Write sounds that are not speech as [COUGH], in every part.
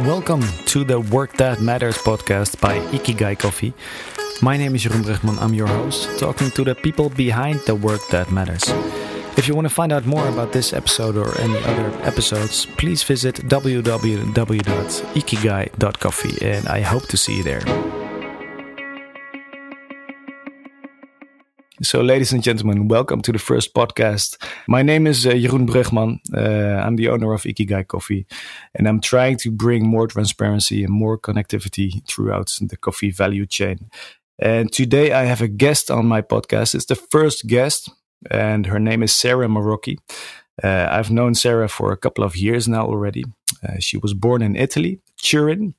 Welcome to the Work That Matters podcast by Ikigai Coffee. My name is Jeroen Brugman. I'm your host, talking to the people behind the work that matters. If you want to find out more about this episode or any other episodes, please visit www.ikigai.coffee and I hope to see you there. So, ladies and gentlemen, welcome to the first podcast. My name is uh, Jeroen Brugman. Uh, I'm the owner of Ikigai Coffee, and I'm trying to bring more transparency and more connectivity throughout the coffee value chain. And today I have a guest on my podcast. It's the first guest, and her name is Sarah Marocchi. Uh, I've known Sarah for a couple of years now already. Uh, she was born in Italy, Turin,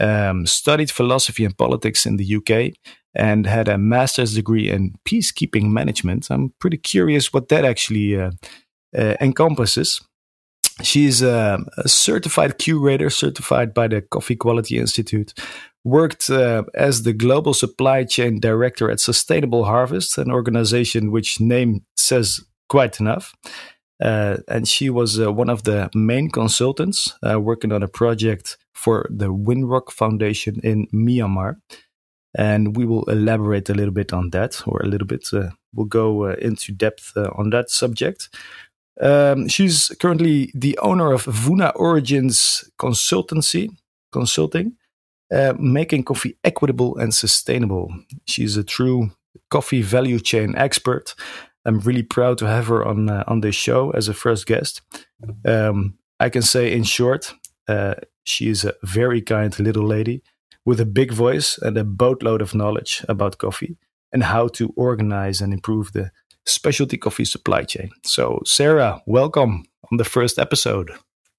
um, studied philosophy and politics in the UK, and had a master's degree in peacekeeping management. I'm pretty curious what that actually uh, uh, encompasses. She's a, a, certified Q grader, certified by the Coffee Quality Institute. Worked uh, as the global supply chain director at Sustainable Harvest, an organization which name says quite enough. Uh, and she was uh, one of the main consultants uh, working on a project for the Winrock Foundation in Myanmar and we will elaborate a little bit on that, or a little bit. Uh, we'll go uh, into depth uh, on that subject. Um, she's currently the owner of Vuna Origins Consultancy Consulting, uh, making coffee equitable and sustainable. She's a true coffee value chain expert. I'm really proud to have her on uh, on this show as a first guest. Um, I can say, in short, uh, she is a very kind little lady with a big voice and a boatload of knowledge about coffee and how to organize and improve the specialty coffee supply chain. So, Sarah, welcome on the first episode.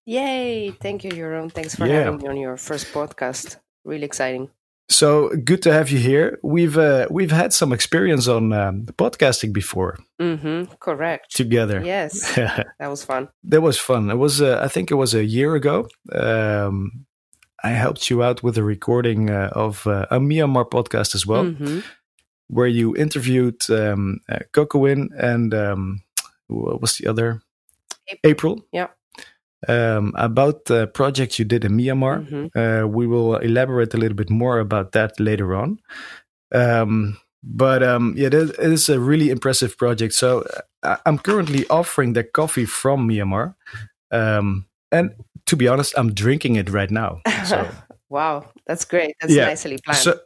Yay! Thank you, Jeroen. Thanks for yeah. having me on your first podcast. Really exciting. So good to have you here. We've uh, we've had some experience on um, podcasting before. Mm-hmm, correct. Together. Yes, [LAUGHS] that was fun. That was fun. It was uh, I think it was a year ago. Um, I helped you out with a recording uh, of uh, a Myanmar podcast as well, mm-hmm. where you interviewed um, uh, Cocoin and um, what was the other? April. April. Yeah. Um, about the project you did in Myanmar. Mm-hmm. Uh, we will elaborate a little bit more about that later on. Um, but um, yeah, it is a really impressive project. So uh, I'm currently offering the coffee from Myanmar. Um, and to be honest, I'm drinking it right now. So. [LAUGHS] wow, that's great. That's yeah. nicely planned. So,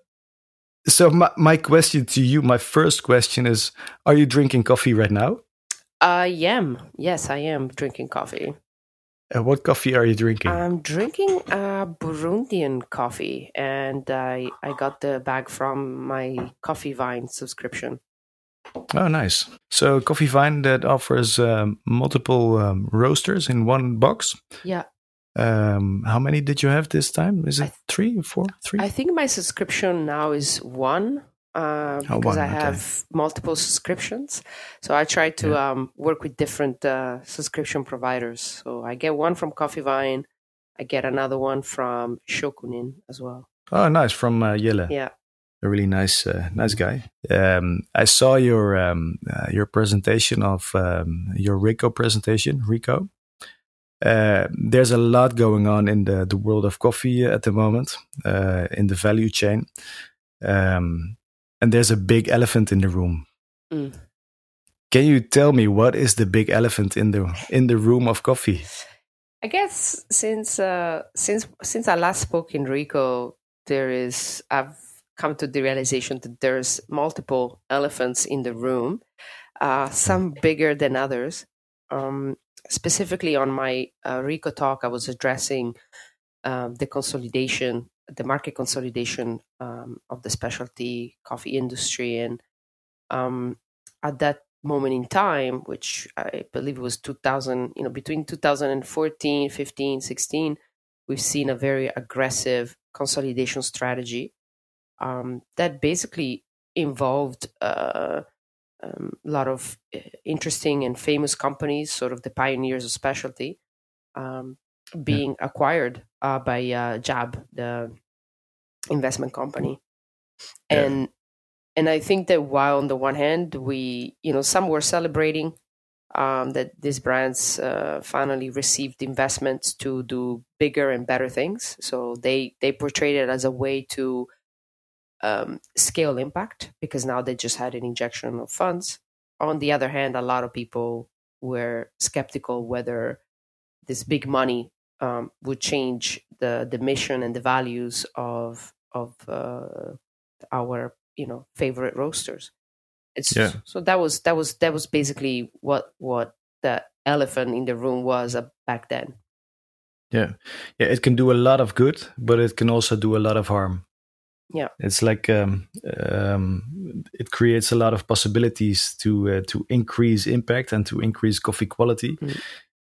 so my, my question to you, my first question is: Are you drinking coffee right now? I am. Yes, I am drinking coffee. Uh, what coffee are you drinking? I'm drinking a Burundian coffee, and I I got the bag from my Coffee Vine subscription. Oh, nice. So Coffee Vine that offers um, multiple um, roasters in one box. Yeah. Um, how many did you have this time? Is it th- three, four, three? I think my subscription now is one. Uh, oh, because one, I have okay. multiple subscriptions, so I try to yeah. um, work with different uh, subscription providers. So I get one from Coffee Vine, I get another one from Shokunin as well. Oh, nice from uh, Yele. Yeah, a really nice uh, nice guy. Um, I saw your um, uh, your presentation of um, your Re:co presentation, Re:co. Uh, there's a lot going on in the, the world of coffee at the moment, uh, in the value chain. Um, and there's a big elephant in the room. Mm. Can you tell me what is the big elephant in the in the room of coffee? I guess since uh, since since I last spoke in Re:co, there is I've come to the realization that there's multiple elephants in the room, uh, some bigger than others. Um, specifically on my uh, Re:co talk, I was addressing um, the consolidation, the market consolidation um, of the specialty coffee industry. And um, at that moment in time, which I believe was 2000, you know, between 2014, 15, 16, we've seen a very aggressive consolidation strategy um, that basically involved uh, um, a lot of uh, interesting and famous companies, sort of the pioneers of specialty, um, being yeah. acquired uh, by uh, JAB, the investment company, yeah. and and I think that while on the one hand we, you know, some were celebrating um, that these brands uh, finally received investments to do bigger and better things. So they they portrayed it as a way to um, scale impact because now they just had an injection of funds. On the other hand, a lot of people were skeptical whether this big money um, would change the the mission and the values of of uh, our you know favorite roasters. It's yeah. so that was that was that was basically what what the elephant in the room was uh, back then. Yeah, yeah, it can do a lot of good, but it can also do a lot of harm. Yeah, it's like um, um, it creates a lot of possibilities to uh, to increase impact and to increase coffee quality. Mm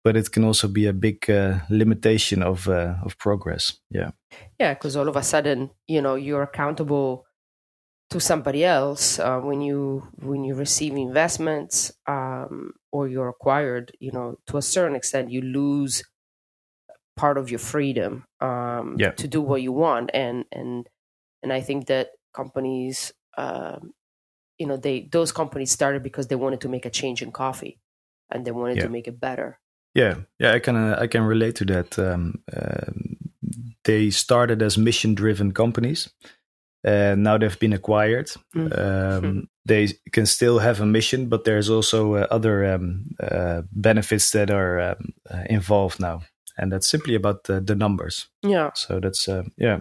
but it can also be a big uh, limitation of uh, of progress. Yeah. Yeah, because all of a sudden, you know, you're accountable to somebody else uh, when you when you receive investments um, or you're acquired. You know, to a certain extent, you lose part of your freedom um, yeah. to do what you want, and and and I think that companies. Um, you know, they those companies started because they wanted to make a change in coffee, and they wanted yeah. to make it better yeah, yeah, I can uh, I can relate to that. Um, uh, they started as mission-driven companies, and now they've been acquired. Mm. Um, they can still have a mission, but there's also uh, other um, uh, benefits that are um, uh, involved now, and that's simply about the, the numbers. Yeah. So that's uh, yeah.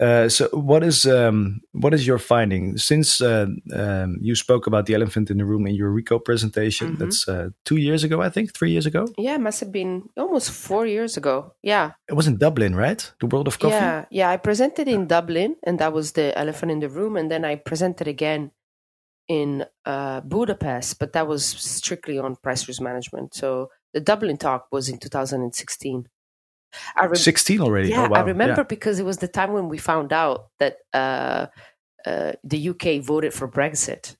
Uh, so what is um, what is your finding since uh, um, you spoke about the elephant in the room in your Re:co presentation? Mm-hmm. That's uh, two years ago, I think, three years ago. Yeah, it must have been almost four years ago. Yeah, it was in Dublin, right? The World of Coffee. Yeah, yeah. I presented in Dublin, and that was the elephant in the room, and then I presented again in uh, Budapest, but that was strictly on price risk management. So the Dublin talk was in 2016. I rem- 16 already. Yeah, oh, wow. I remember yeah. because it was the time when we found out that uh, uh, the UK voted for Brexit.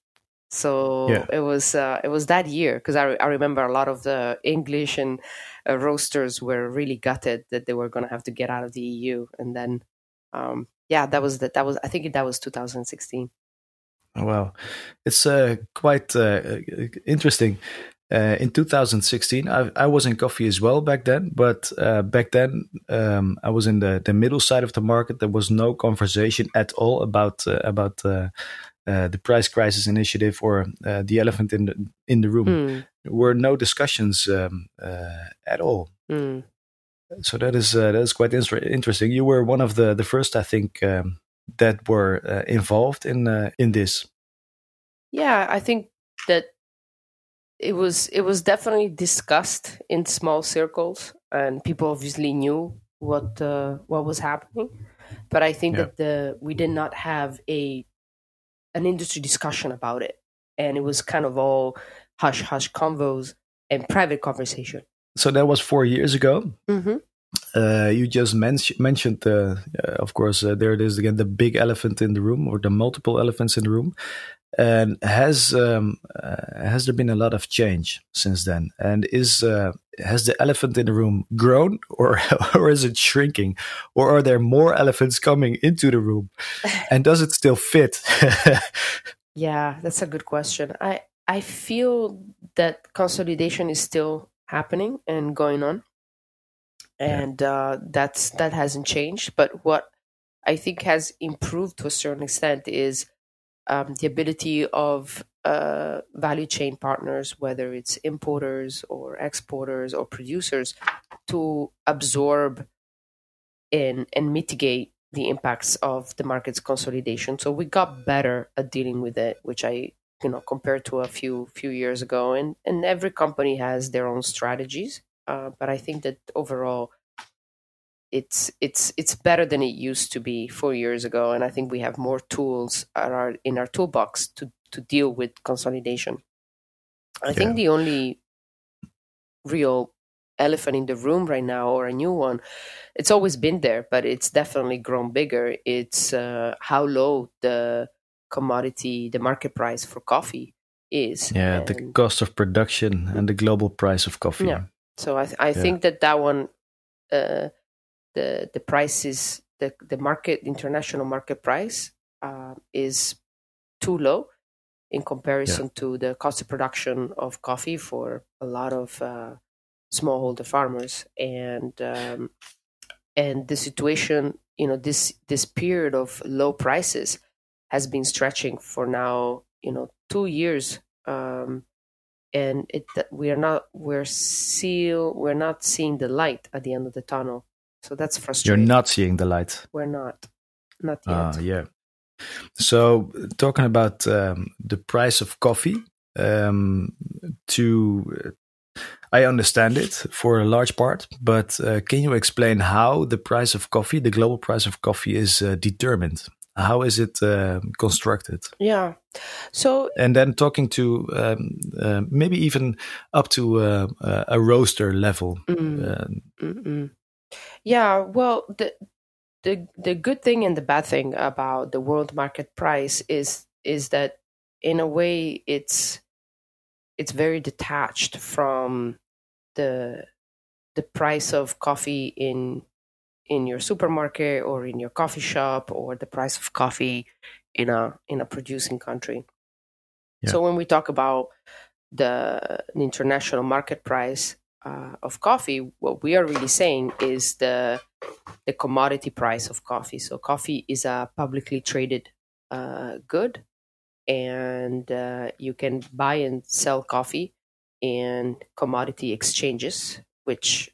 So yeah. it was uh, it was that year because I, I remember a lot of the English and uh, roasters were really gutted that they were going to have to get out of the EU, and then um, yeah, that was that that was I think that was 2016. Oh, wow, it's uh, quite uh, interesting uh, in 2016, I, I, was in coffee as well back then, but uh, back then um, I was in the, the middle side of the market. There was no conversation at all about uh, about uh, uh, the price crisis initiative or uh, the elephant in the in the room. Mm. There were no discussions um, at all. Mm. So that is that is quite interesting. You were one of the the first, I think, um, that were involved in in this. Yeah, I think that it was it was definitely discussed in small circles, and people obviously knew what uh, what was happening. But I think yeah. that the we did not have a an industry discussion about it, and it was kind of all hush hush convos and private conversation. So that was four years ago. Mm-hmm. Uh, you just men- mentioned, uh, uh, of course, uh, there it is again, the big elephant in the room, or the multiple elephants in the room. And has um, uh, has there been a lot of change since then? And is uh, has the elephant in the room grown, or [LAUGHS] or is it shrinking, or are there more elephants coming into the room? [LAUGHS] And does it still fit? [LAUGHS] yeah, that's a good question. I I feel that consolidation is still happening and going on, and yeah. uh, that's that hasn't changed. But what I think has improved to a certain extent is um, the ability of uh, value chain partners, whether it's importers or exporters or producers, to absorb and, and mitigate the impacts of the market's consolidation. So we got better at dealing with it, which I, you know, compared to a few few years ago. And and every company has their own strategies, uh, but I think that overall it's it's it's better than it used to be four years ago, and I think we have more tools our, in our toolbox to to deal with consolidation. I yeah. think the only real elephant in the room right now, or a new one, it's always been there, but it's definitely grown bigger. It's uh, how low the commodity, the market price for coffee is. Yeah, and, the cost of production and the global price of coffee. Yeah. So I, th- I yeah. think that that one uh, the the prices the the market international market price uh, is too low in comparison yeah. to the cost of production of coffee for a lot of uh, smallholder farmers. And um, and the situation you know this this period of low prices has been stretching for now you know two years. Um, and it we are not we're still we're not seeing the light at the end of the tunnel so that's frustrating you're not seeing the light we're not not yet uh, yeah so talking about um, the price of coffee um, to I understand it for a large part, but uh, can you explain how the price of coffee, the global price of coffee, is uh, determined? How is it uh, constructed? Yeah. So and then talking to um, uh, maybe even up to uh, a roaster level. Mm. Yeah. Well, the the the good thing and the bad thing about the world market price is is that in a way it's it's very detached from the the price of coffee in in your supermarket or in your coffee shop or the price of coffee in a in a producing country. Yeah. So when we talk about the, the international market price uh, of coffee, what we are really saying is the the commodity price of coffee. So coffee is a publicly traded uh, good, and uh, you can buy and sell coffee in commodity exchanges, which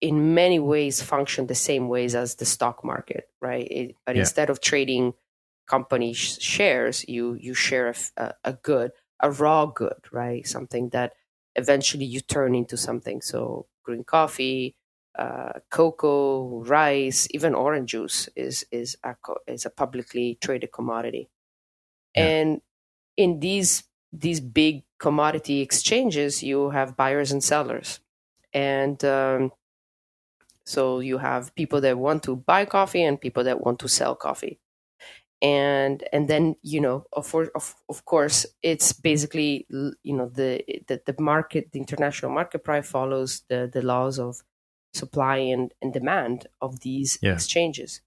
in many ways function the same ways as the stock market, right? It, but yeah. instead of trading company sh- shares, you you share a, a, good, a raw good, right? Something that eventually you turn into something. So green coffee, uh, cocoa, rice, even orange juice is is a is a publicly traded commodity. Yeah. And in these these big commodity exchanges, you have buyers and sellers, and um, so you have people that want to buy coffee and people that want to sell coffee, and and then you know of of of course it's basically you know the the, the market the international market price follows the the laws of supply and, and demand of these yeah. exchanges.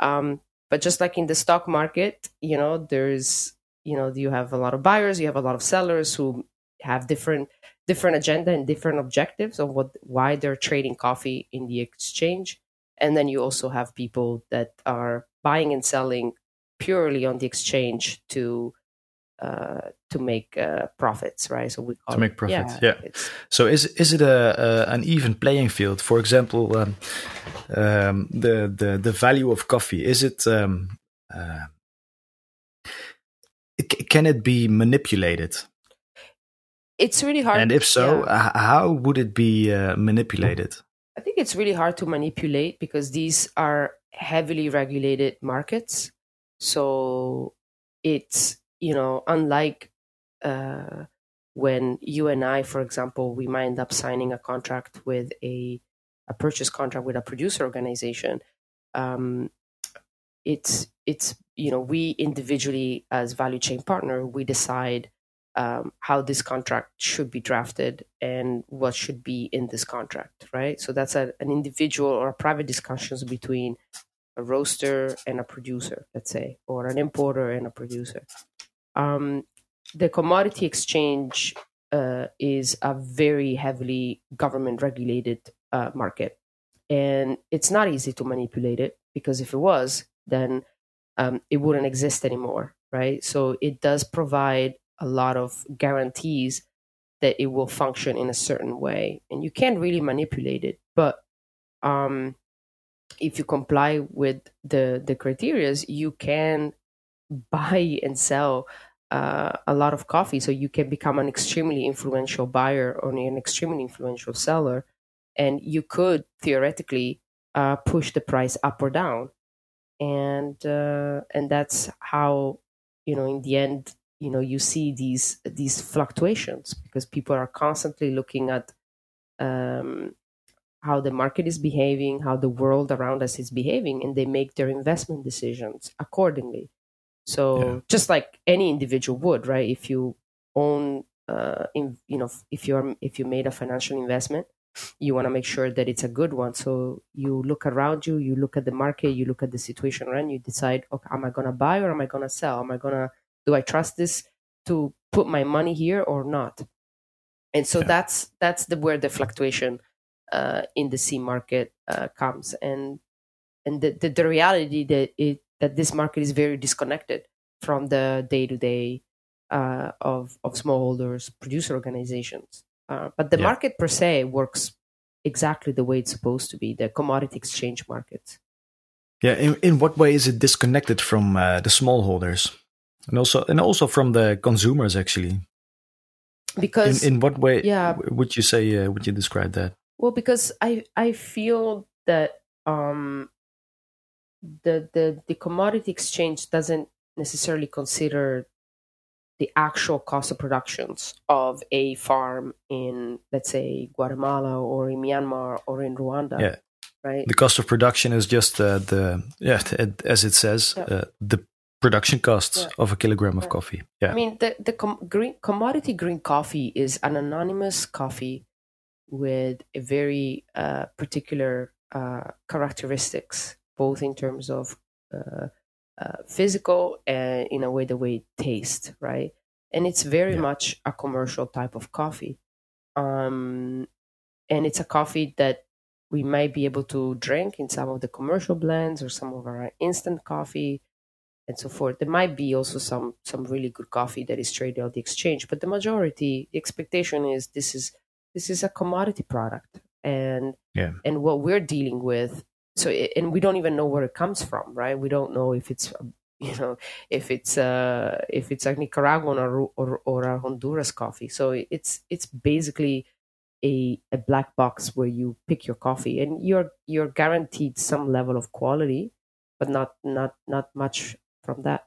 Um, but just like in the stock market, you know, there's you know you have a lot of buyers you have a lot of sellers who have different different agenda and different objectives of what why they're trading coffee in the exchange and then you also have people that are buying and selling purely on the exchange to uh, to make uh, profits, right? So we to make profits, yeah. yeah. So is is it a, a, an even playing field? For example, um, um, the the the value of coffee is it um, uh, can it be manipulated? It's really hard. And if so, yeah. how would it be uh, manipulated? I think it's really hard to manipulate because these are heavily regulated markets. So it's, you know, unlike uh, when you and I, for example, we might end up signing a contract with a, a purchase contract with a producer organization. Um, it's it's you know we individually as value chain partner we decide um, how this contract should be drafted and what should be in this contract right so that's a, an individual or a private discussions between a roaster and a producer let's say or an importer and a producer um, the commodity exchange uh, is a very heavily government regulated uh, market and it's not easy to manipulate it because if it was then um, it wouldn't exist anymore, right? So it does provide a lot of guarantees that it will function in a certain way, and you can't really manipulate it. But um, if you comply with the the criterias, you can buy and sell uh, a lot of coffee, so you can become an extremely influential buyer or an extremely influential seller, and you could theoretically uh, push the price up or down. And uh, and that's how you know in the end you know you see these these fluctuations because people are constantly looking at um, how the market is behaving how the world around us is behaving and they make their investment decisions accordingly. So yeah. just like any individual would right? If you own uh, in, you know if you're if you made a financial investment you want to make sure that it's a good one. So you look around you you look at the market you look at the situation around you decide okay am i going to buy or am i going to sell? Am i going to do i trust this to put my money here or not? And so Yeah. that's that's the where the fluctuation uh, in the C market uh, comes and and the, the, the reality that it that this market is very disconnected from the day to day of of smallholders producer organizations uh, but the Yeah. market per se works exactly the way it's supposed to be the commodity exchange market Yeah. In, in what way is it disconnected from uh, the smallholders, and also and also from the consumers? Actually, because in in what way? yeah. Would you say? Uh, would you describe that? Well, because I I feel that um, the the the commodity exchange doesn't necessarily consider the actual cost of productions of a farm in let's say Guatemala or in Myanmar or in Rwanda. Yeah. Right. The cost of production is just uh, the yeah, as it says, Yeah. uh, the production costs Yeah. of a kilogram of Yeah. coffee. Yeah. I mean, the the com- green commodity green coffee is an anonymous coffee with a very uh, particular uh, characteristics, both in terms of uh, uh, physical and in a way the way it tastes, right? And it's very Yeah. much a commercial type of coffee, um, and it's a coffee that we might be able to drink in some of the commercial blends or some of our instant coffee and so forth. There might be also some some really good coffee that is traded on the exchange, but the majority, the expectation is this is this is a commodity product, and Yeah. and what we're dealing with. So it- and we don't even know where it comes from, right? We don't know if it's um, [LAUGHS] you know if it's uh if it's a Nicaraguan or or, or a Honduras coffee. So it's it's basically a, a black box where you pick your coffee and you're you're guaranteed some level of quality, but not not not much from that.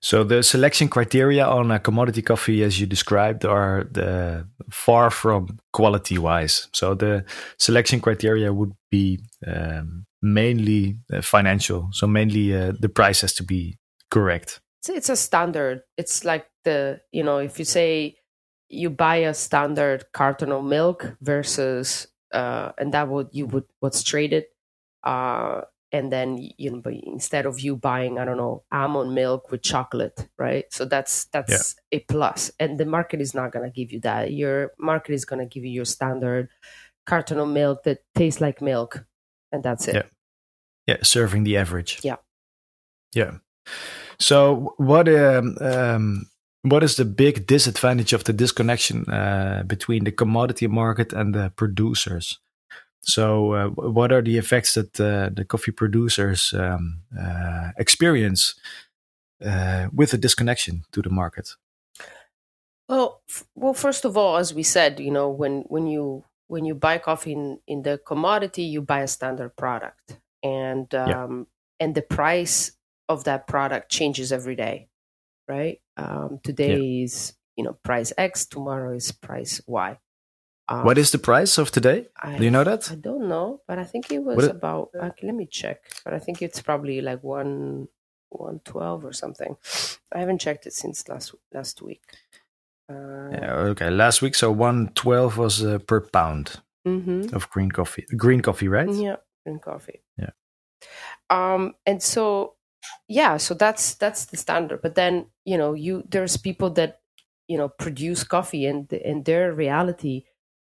So the selection criteria on a commodity coffee, as you described, are the far from quality wise. So the selection criteria would be um, mainly uh, financial. So mainly uh, the price has to be correct. It's, it's a standard. It's like the you know if you say you buy a standard carton of milk versus uh, and that would you would what's traded, uh, and then you know instead of you buying I don't know almond milk with chocolate, right? So that's that's a plus, and the market is not gonna give you that. Your market is gonna give you your standard carton of milk that tastes like milk, and that's it. Yeah. Yeah, serving the average. Yeah. Yeah. So what um, um, what is the big disadvantage of the disconnection uh, between the commodity market and the producers? So uh, what are the effects that uh, the coffee producers um, uh, experience uh, with the disconnection to the market? Well, f- well, first of all, as we said, you know, when when you when you buy coffee in, in the commodity, you buy a standard product, and um, Yeah. and the price of that product changes every day, right? Um, today is you know price X, tomorrow is price Y. Um, what is the price of today? I, Do you know that? I don't know, but I think it was it- about. Okay, let me check, but I think it's probably like one one twelve or something. I haven't checked it since last last week. Uh, Yeah, okay, last week, so one twelve was uh, per pound mhm. of green coffee. Green coffee, right? Yeah, green coffee. Yeah. Um, and so yeah, so that's that's the standard. But then you know, you there's people that you know produce coffee, and and their reality,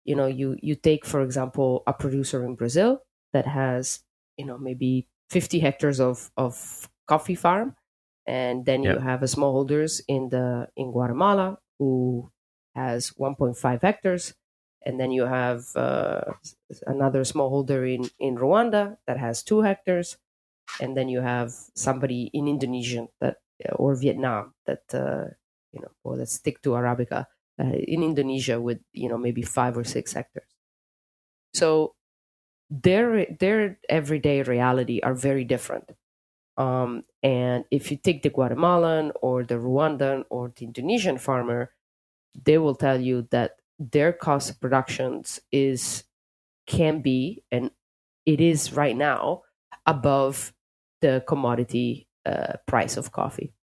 you know, you you take for example a producer in Brazil that has you know maybe 50 hectares of of coffee farm, and then you have a smallholders in the in Guatemala who has 1.5 hectares and then you have uh, another smallholder in in Rwanda that has two hectares, and then you have somebody in Indonesia that or Vietnam that uh, you know, or let's stick to Arabica uh, in Indonesia with you know maybe five or six hectares. So their their everyday reality are very different. Um, and if you take the Guatemalan or the Rwandan or the Indonesian farmer, they will tell you that their cost of productions is can be and it is right now above the commodity uh, price of coffee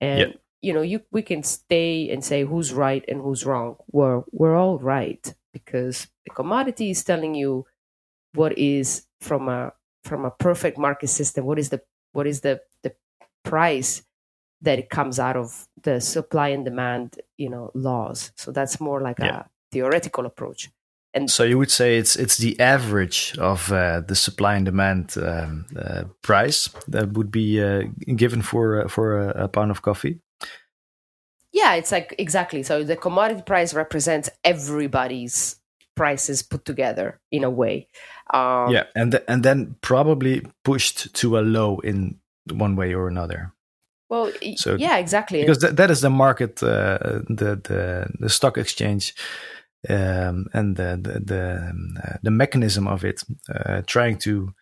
and Yeah. You know you we can stay and say who's right and who's wrong we're we're all right because the commodity is telling you what is from a from a perfect market system what is the what is the the price that it comes out of the supply and demand, you know, laws. So that's more like yeah. a theoretical approach. And so you would say it's it's the average of uh, the supply and demand um, uh, price that would be uh, given for uh, for a, a, pound of coffee. Yeah, it's like exactly. So the commodity price represents everybody's prices put together in a way. Um, yeah, and th- and then probably pushed to a low in one way or another. Well, so, yeah, exactly. Because th- that is the market, uh, the the the stock exchange um, and the the the, uh, the, mechanism of it, uh, trying to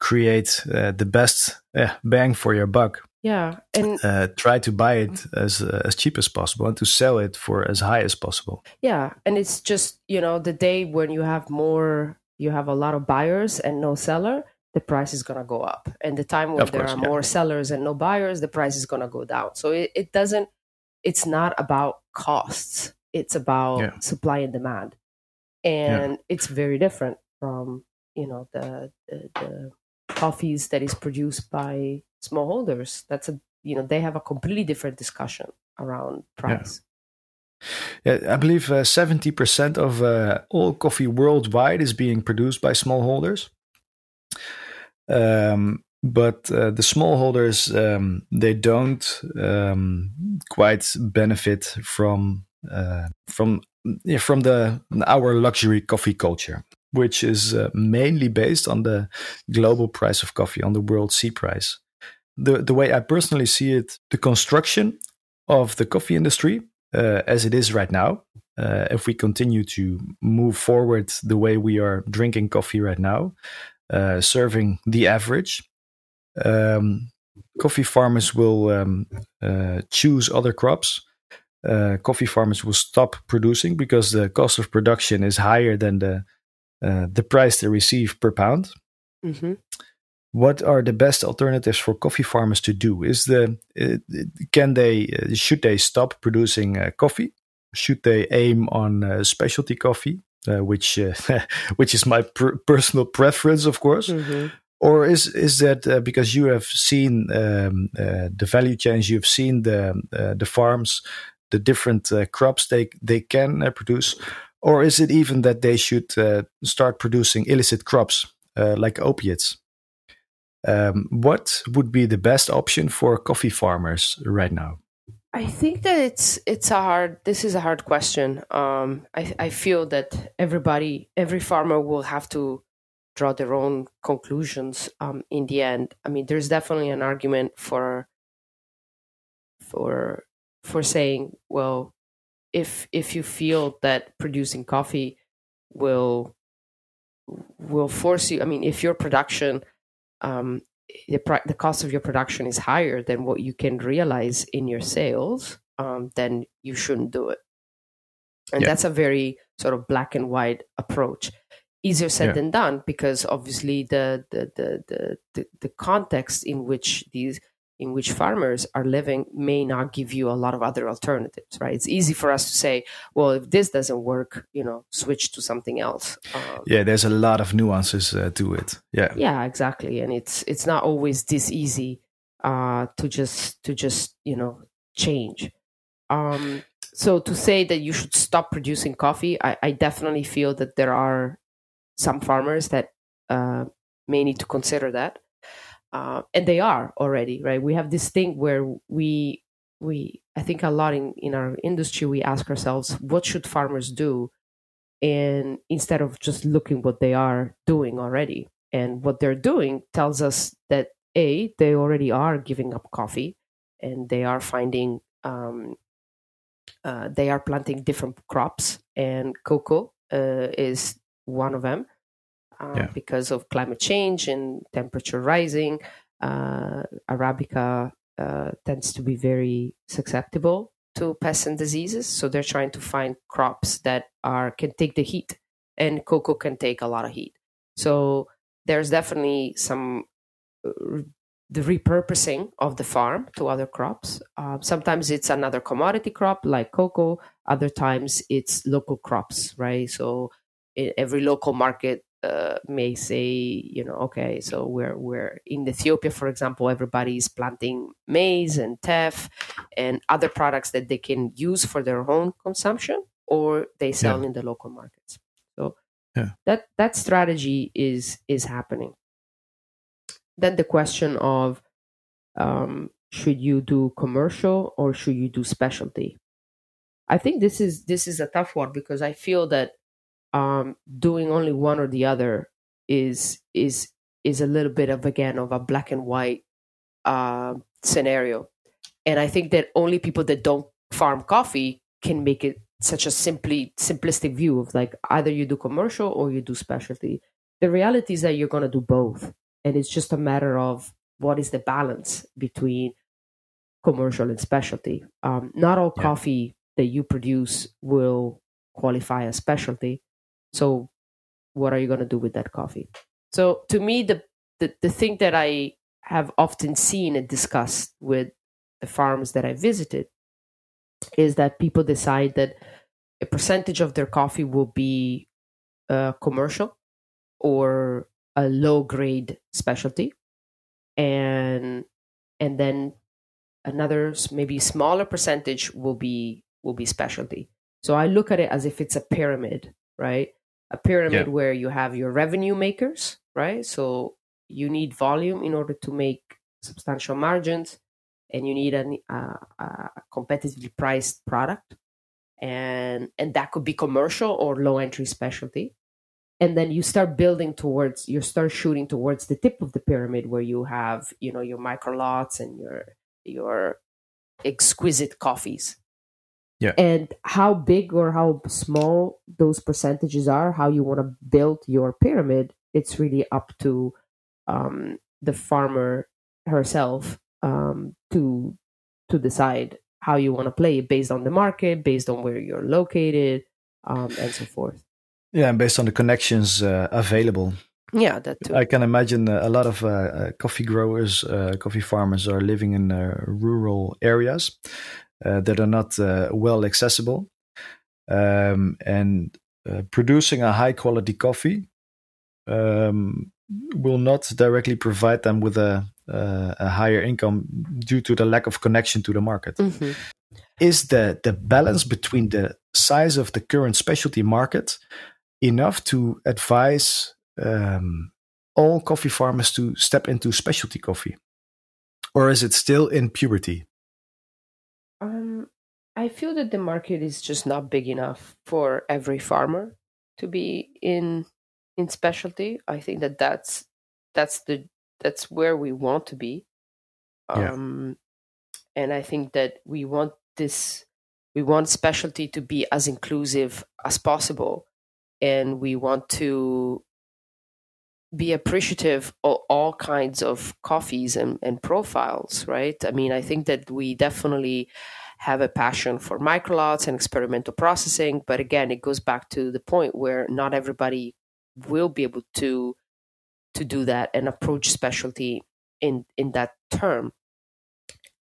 create uh, the best bang for your buck. Yeah, and uh, try to buy it as uh, as cheap as possible and to sell it for as high as possible. Yeah, and it's just you know the day when you have more, you have a lot of buyers and no seller, the price is gonna go up, and the time when there are yeah. more sellers and no buyers, the price is gonna go down. So it, it doesn't. It's not about costs it's about yeah. supply and demand and yeah. it's very different from you know the, the, the coffees that is produced by smallholders that's a you know they have a completely different discussion around price yeah. yeah I believe uh, 70% of uh, all coffee worldwide is being produced by smallholders. Um, but uh, the smallholders, um, they don't um, quite benefit from uh, from from the our luxury coffee culture, which is uh, mainly based on the global price of coffee, on the world C price. The the way I personally see it, the construction of the coffee industry uh, as it is right now, uh, if we continue to move forward the way we are drinking coffee right now, uh, serving the average. Um, coffee farmers will um, uh, choose other crops uh, coffee farmers will stop producing because the cost of production is higher than the uh, the price they receive per pound. Mm-hmm. What are the best alternatives for coffee farmers to do? Is the uh, can they uh, should they stop producing coffee? Should they aim on specialty coffee, which [LAUGHS] which is my per- personal preference, of course. Mm-hmm or is is that uh, because you have seen um, uh, the value chains, you've seen the uh, the farms, the different crops they they can produce, or is it even that they should uh, start producing illicit crops uh, like opiates? Um, what would be the best option for coffee farmers right now? I think that it's it's a hard. This is a hard question. Um, I I feel that everybody, every farmer will have to draw their own conclusions um, in the end. I mean, there's definitely an argument for for for saying, well, if if you feel that producing coffee will will force you, I mean, if your production um, the the cost of your production is higher than what you can realize in your sales, um, then you shouldn't do it. And yeah. that's a very sort of black and white approach. Easier said yeah. than done because obviously the the, the the the context in which these in which farmers are living may not give you a lot of other alternatives right? It's easy for us to say well if this doesn't work you know switch to something else. Um, yeah there's a lot of nuances uh, to it. Yeah. Yeah exactly. And it's it's not always this easy uh, to just to just you know change. Um, so to say that you should stop producing coffee i, I definitely feel that there are some farmers that uh, may need to consider that uh, and they are already right? We have this thing where we we i think a lot in in our industry we ask ourselves what should farmers do? And instead of just looking what they are doing already. And what they're doing tells us that a they already are giving up coffee and they are finding um, uh, they are planting different crops. And cocoa uh, is one of them uh, yeah. because of climate change and temperature rising. Uh, Arabica uh, tends to be very susceptible to pests and diseases, so they're trying to find crops that are can take the heat, and cocoa can take a lot of heat. So there's definitely some uh, the repurposing of the farm to other crops. Uh, sometimes it's another commodity crop like cocoa. Other times it's local crops, right? So in every local market uh, may say, you know, okay, so we're we're in Ethiopia, for example, everybody is planting maize and teff and other products that they can use for their own consumption, or they sell yeah. in the local markets. So yeah. that that strategy is is happening. Then the question of um, should you do commercial or should you do specialty? I think this is this is a tough one because I feel that um, doing only one or the other is is is a little bit of again of a black and white uh, scenario, and I think that only people that don't farm coffee can make it such a simply simplistic view of like either you do commercial or you do specialty. The reality is that you're going to do both, and it's just a matter of what is the balance between commercial and specialty. Um, not all yeah. coffee that you produce will qualify as specialty. So, what are you going to do with that coffee? So, to me, the, the, the thing that I have often seen and discussed with the farms that I visited is that people decide that a percentage of their coffee will be uh, commercial or a low grade specialty. And and then another maybe smaller percentage will be will be specialty. So i look at it as if it's a pyramid right a pyramid yeah. where you have your revenue makers right? So you need volume in order to make substantial margins and you need a, uh, a, a competitively priced product. And and that could be commercial or low entry specialty. And then you start building towards you start shooting towards the tip of the pyramid where you have you know your micro lots and your your exquisite coffees yeah and how big or how small those percentages are how you want to build your pyramid it's really up to um, the farmer herself um, to to decide how you want to play based on the market based on where you're located um, and so forth yeah, and based on the connections uh, available. Yeah, that too. I can imagine a lot of uh, uh coffee growers, uh, coffee farmers are living in uh, rural areas that are not well accessible. Um, and producing a high quality coffee um, will not directly provide them with a, a higher income due to the lack of connection to the market. Mm-hmm. Is the, the balance between the size of the current specialty market enough to advise um, all coffee farmers to step into specialty coffee? Or is it still in puberty? Um, I feel that the market is just not big enough for every farmer to be in in specialty. I think that that's that's the that's where we want to be. Um, yeah. and I think that we want this we want specialty to be as inclusive as possible and we want to be appreciative of all kinds of coffees and, and profiles, right? I mean, I think that we definitely have a passion for microlots and experimental processing, but again, it goes back to the point where not everybody will be able to to do that and approach specialty in in that term.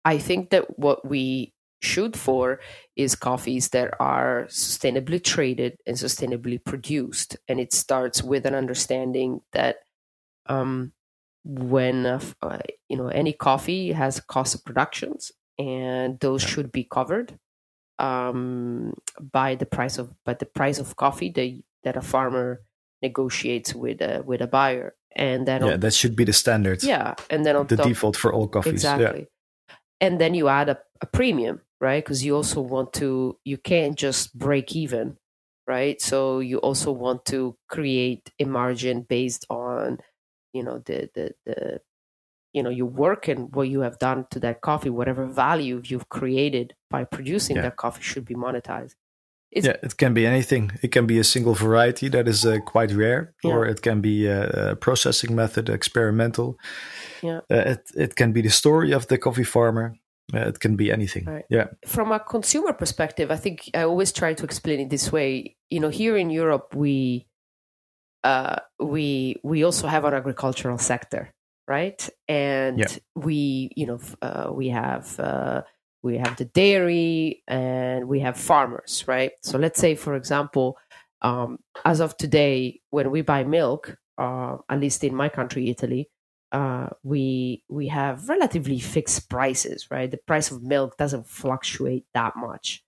I think that what we shoot for is coffees that are sustainably traded and sustainably produced. And it starts with an understanding that um, when uh, uh, you know any coffee has a cost of productions, and those should be covered um, by the price of by the price of coffee that that a farmer negotiates with a with a buyer. And then yeah, on, that should be the standard. Yeah, and then on the top, default for all coffees. Exactly. Yeah and then you add a, a premium right because you also want to you can't just break even right so you also want to create a margin based on you know the the, the you know your work and what you have done to that coffee whatever value you've created by producing yeah. that coffee should be monetized it's, yeah, it can be anything. It can be a single variety that is uh, quite rare, yeah. or it can be a, a, processing method, experimental. Yeah, uh, it it can be the story of the coffee farmer. Uh, it can be anything. Right. Yeah. From a consumer perspective, I think I always try to explain it this way. You know, here in Europe, we uh, we we also have an agricultural sector, right? And yeah. we, you know, uh, we have uh, we have the dairy and we have farmers, right? So let's say, for example, Um, as of today, when we buy milk, uh, at least in my country, Italy, uh, we we have relatively fixed prices, right? The price of milk doesn't fluctuate that much.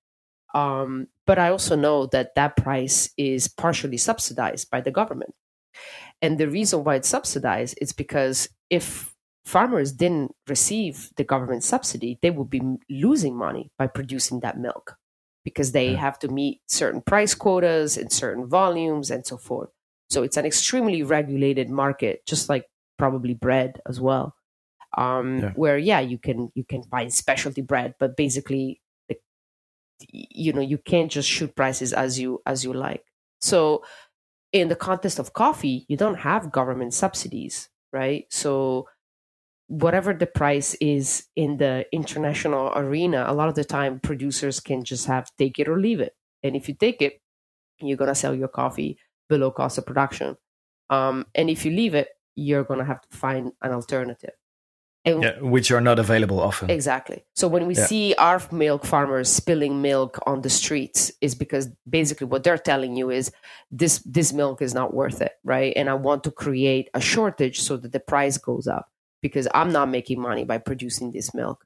Um, but I also know that that price is partially subsidized by the government. And the reason why it's subsidized is because if farmers didn't receive the government subsidy, they would be losing money by producing that milk because they yeah. have to meet certain price quotas and certain volumes and so forth. So it's an extremely regulated market, just like probably bread as well. Um, yeah. Where yeah, you can you can buy specialty bread, but basically, the, you know, you can't just shoot prices as you as you like. So in the context of coffee, you don't have government subsidies, right? So whatever the price is in the international arena, a lot of the time producers can just have take it or leave it. And if you take it, you're gonna sell your coffee below cost of production. Um, and if you leave it, you're gonna have to find an alternative. And yeah, which are not available often. Exactly. So when we yeah. see our milk farmers spilling milk on the streets, is because basically what they're telling you is this this milk is not worth it, right? And I want to create a shortage so that the price goes up because I'm not making money by producing this milk.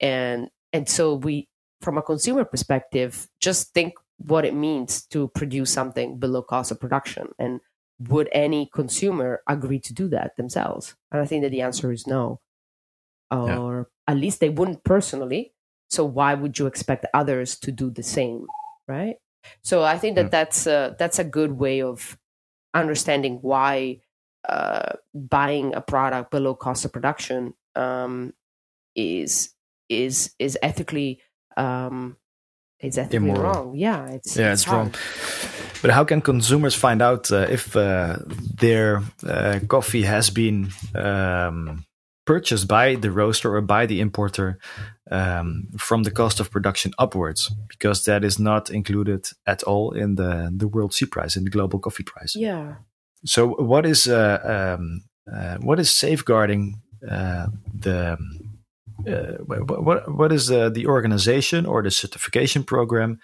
And and so we from a consumer perspective, just think what it means to produce something below cost of production. And would any consumer agree to do that themselves? And I think that the answer is no. Or yeah. at least they wouldn't personally. So why would you expect others to do the same? Right. So I think that yeah. that's a, that's a good way of understanding why uh, buying a product below cost of production um, is is is ethically um, is ethically Immoral. wrong. Yeah, it's yeah, it's, it's wrong. But how can consumers find out uh, if uh, their uh, coffee has been um, purchased by the roaster or by the importer um, from the cost of production upwards? Because that is not included at all in the the world C price in the global coffee price. Yeah, so, what is uh, um, uh, what is safeguarding uh, the uh, what what is the, the organization or the certification program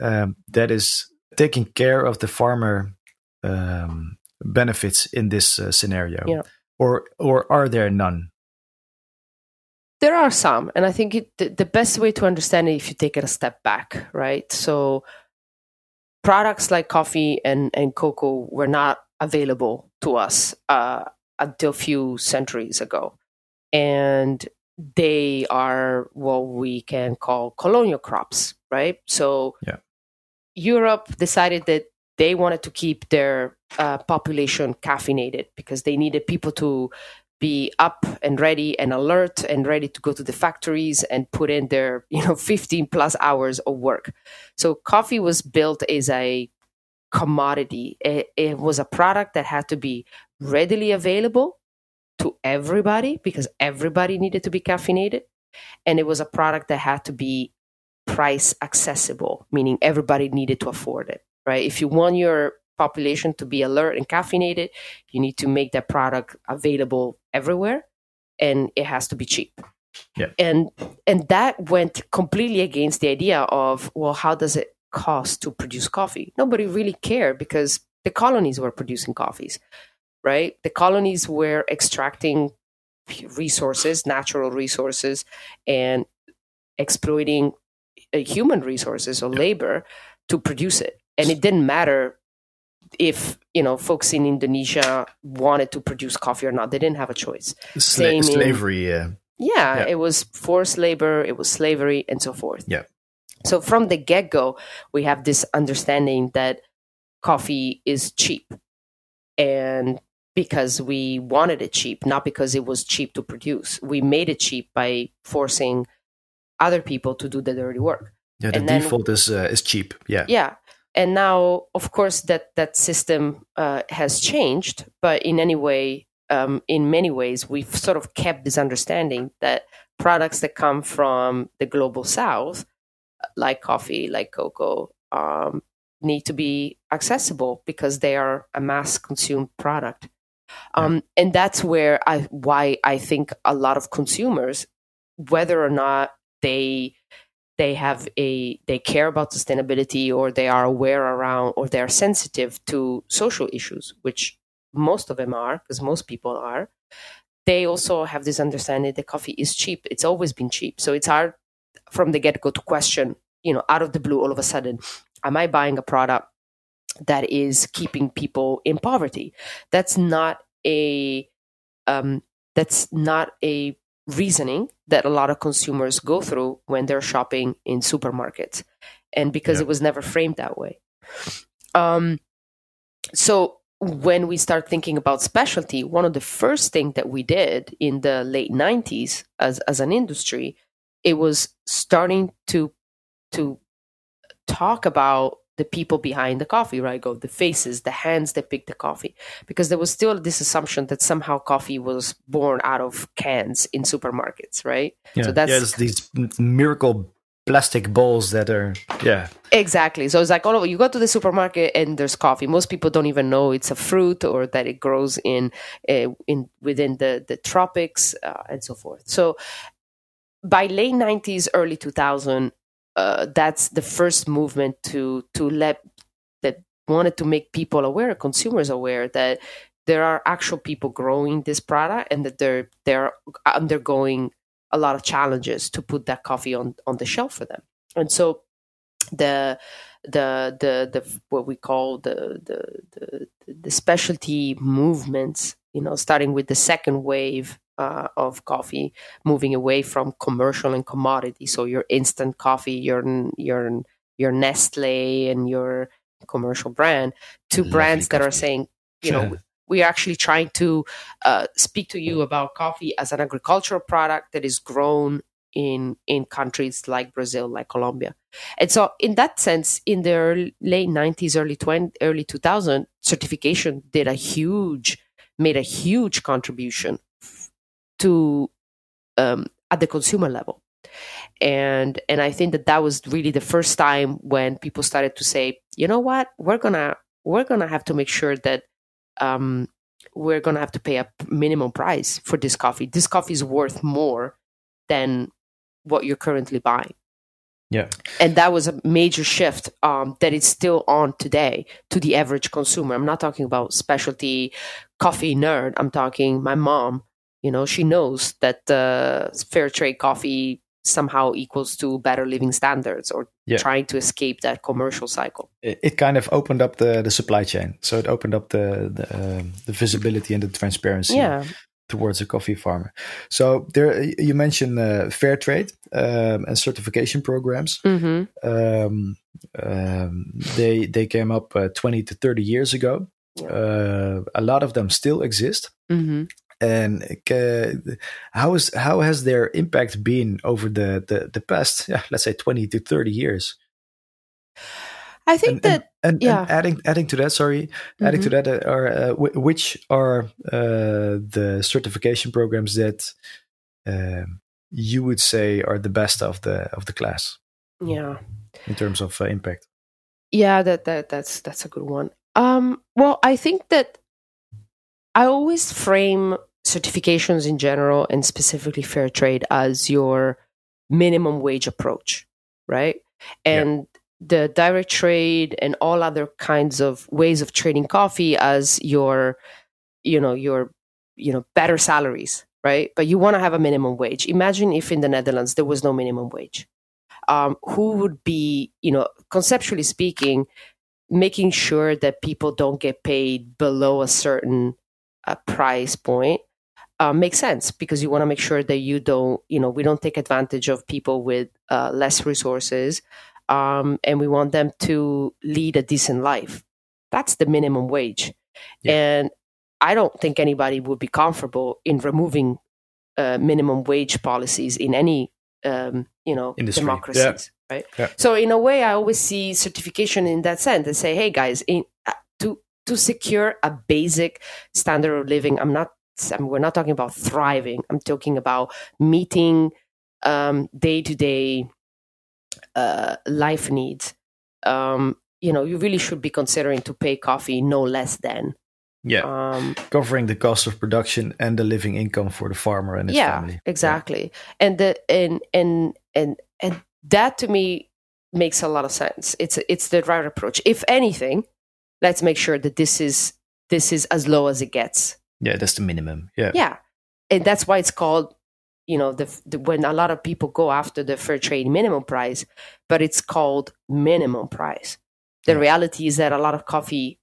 um, that is taking care of the farmer um, benefits in this uh, scenario, yeah. or or are there none? There are some, and I think it, the, the best way to understand it if you take it a step back, right? So products like coffee and, and cocoa were not available to us uh, until a few centuries ago. And they are what we can call colonial crops, right? So yeah. Europe decided that they wanted to keep their uh, population caffeinated because they needed people to be up and ready and alert and ready to go to the factories and put in their you know [LAUGHS] 15 plus hours of work so coffee was built as a commodity. It, it was a product that had to be readily available to everybody because everybody needed to be caffeinated. And it was a product that had to be price accessible, meaning everybody needed to afford it, right? If you want your population to be alert and caffeinated, you need to make that product available everywhere and it has to be cheap. Yeah. And and that went completely against the idea of well how does it cost to produce coffee. Nobody really cared because the colonies were producing coffees, right? The colonies were extracting resources, natural resources, and exploiting uh, human resources or labor to produce it. And it didn't matter if you know folks in Indonesia wanted to produce coffee or not; they didn't have a choice. Sla- slavery, in, yeah. yeah. yeah, it was forced labor, it was slavery, and so forth. Yeah, so from the get go, we have this understanding that coffee is cheap. And because we wanted it cheap, not because it was cheap to produce. We made it cheap by forcing other people to do the dirty work. Yeah, the and default then, is uh, is cheap. Yeah. Yeah. And now, of course, that that system uh, has changed, but in any way, um, in many ways, we've sort of kept this understanding that products that come from the global south like coffee, like cocoa, um, need to be accessible because they are a mass consumed product. Um, and that's where I why I think a lot of consumers, whether or not they they have a they care about sustainability or they are aware around or they are sensitive to social issues which most of them are because most people are they also have this understanding that coffee is cheap. It's always been cheap. So it's hard from the get-go to question you know out of the blue all of a sudden am i buying a product that is keeping people in poverty. That's not a um, that's not a reasoning that a lot of consumers go through when they're shopping in supermarkets. And because yeah. it was never framed that way. Um, so when we start thinking about specialty one of the first things that we did in the late 90s as, as an industry it was starting to to talk about the people behind the coffee, right? Go the faces, the hands that pick the coffee, because there was still this assumption that somehow coffee was born out of cans in supermarkets, right? Yeah, so that's yeah, these miracle plastic bowls that are yeah. Exactly. So it's like all of you go to the supermarket and there's coffee. Most people don't even know it's a fruit or that it grows in uh, in within the the tropics uh, and so forth. So by late 90s early 2000 uh, that's the first movement to to let that wanted to make people aware, consumers aware that there are actual people growing this product and that they're they're undergoing a lot of challenges to put that coffee on on the shelf for them. And so the the the the what we call the the the, the specialty movements, you know, starting with the second wave uh, of coffee, moving away from commercial and commodity. So your instant coffee, your your your Nestle and your commercial brand, to Lovely brands that are saying, you know, we are actually trying to uh, speak to you about coffee as an agricultural product that is grown in in countries like Brazil, like Colombia. And so, in that sense, in the early, late '90s, early 20, early 2000, certification did a huge, made a huge contribution to um, at the consumer level. And and i think that that was really the first time when people started to say you know what? We're gonna we're gonna have to make sure that um, we're gonna have to pay a minimum price for this coffee. This coffee is worth more than what you're currently buying. Yeah. And that was a major shift um, that is still on today to the average consumer. I'm not talking about specialty coffee nerd. I'm talking my mom you know, she knows that uh, fair trade coffee somehow equals to better living standards or yeah. trying to escape that commercial cycle. It, it, kind of opened up the, the supply chain. So it opened up the the, uh, the visibility and the transparency yeah. towards a coffee farmer. So there, you mentioned uh, fair trade um, and certification programs. Mm-hmm. Um, um, they they came up uh, 20 to 30 years ago. Uh, a lot of them still exist. Mm-hmm and how is how has their impact been over the the, the past yeah, let's say 20 to 30 years i think and, that and, and, yeah. and, adding adding to that sorry mm-hmm. adding to mm-hmm. that uh, are uh, which are uh, the certification programs that um, you would say are the best of the of the class yeah in terms of uh, impact yeah that that that's that's a good one um well i think that I always frame certifications in general and specifically fair trade as your minimum wage approach, right? And yeah. the direct trade and all other kinds of ways of trading coffee as your, you know, your, you know, better salaries, right? But you want to have a minimum wage. Imagine if in the Netherlands there was no minimum wage. Um, who would be, you know, conceptually speaking, making sure that people don't get paid below a certain a price point uh, makes sense because you want to make sure that you don't, you know, we don't take advantage of people with uh, less resources, um, and we want them to lead a decent life. That's the minimum wage, yeah. and I don't think anybody would be comfortable in removing uh, minimum wage policies in any, um, you know, Industry. democracies. Yeah. Right. Yeah. So in a way, I always see certification in that sense and say, hey guys, in, to secure a basic standard of living. I'm not. We're not talking about thriving. I'm talking about meeting day to day life needs. Um, you know, you really should be considering to pay coffee no less than. Yeah, um, covering the cost of production and the living income for the farmer and his yeah, family. Exactly, yeah. and the and and and and that to me makes a lot of sense. It's it's the right approach. If anything, let's make sure that this is this is as low as it gets. Yeah, that's the minimum. Yeah. Yeah. And that's why it's called you know the, the, when a lot of people go after the fair trade minimum price but it's called minimum price the yeah. reality is that a lot of coffee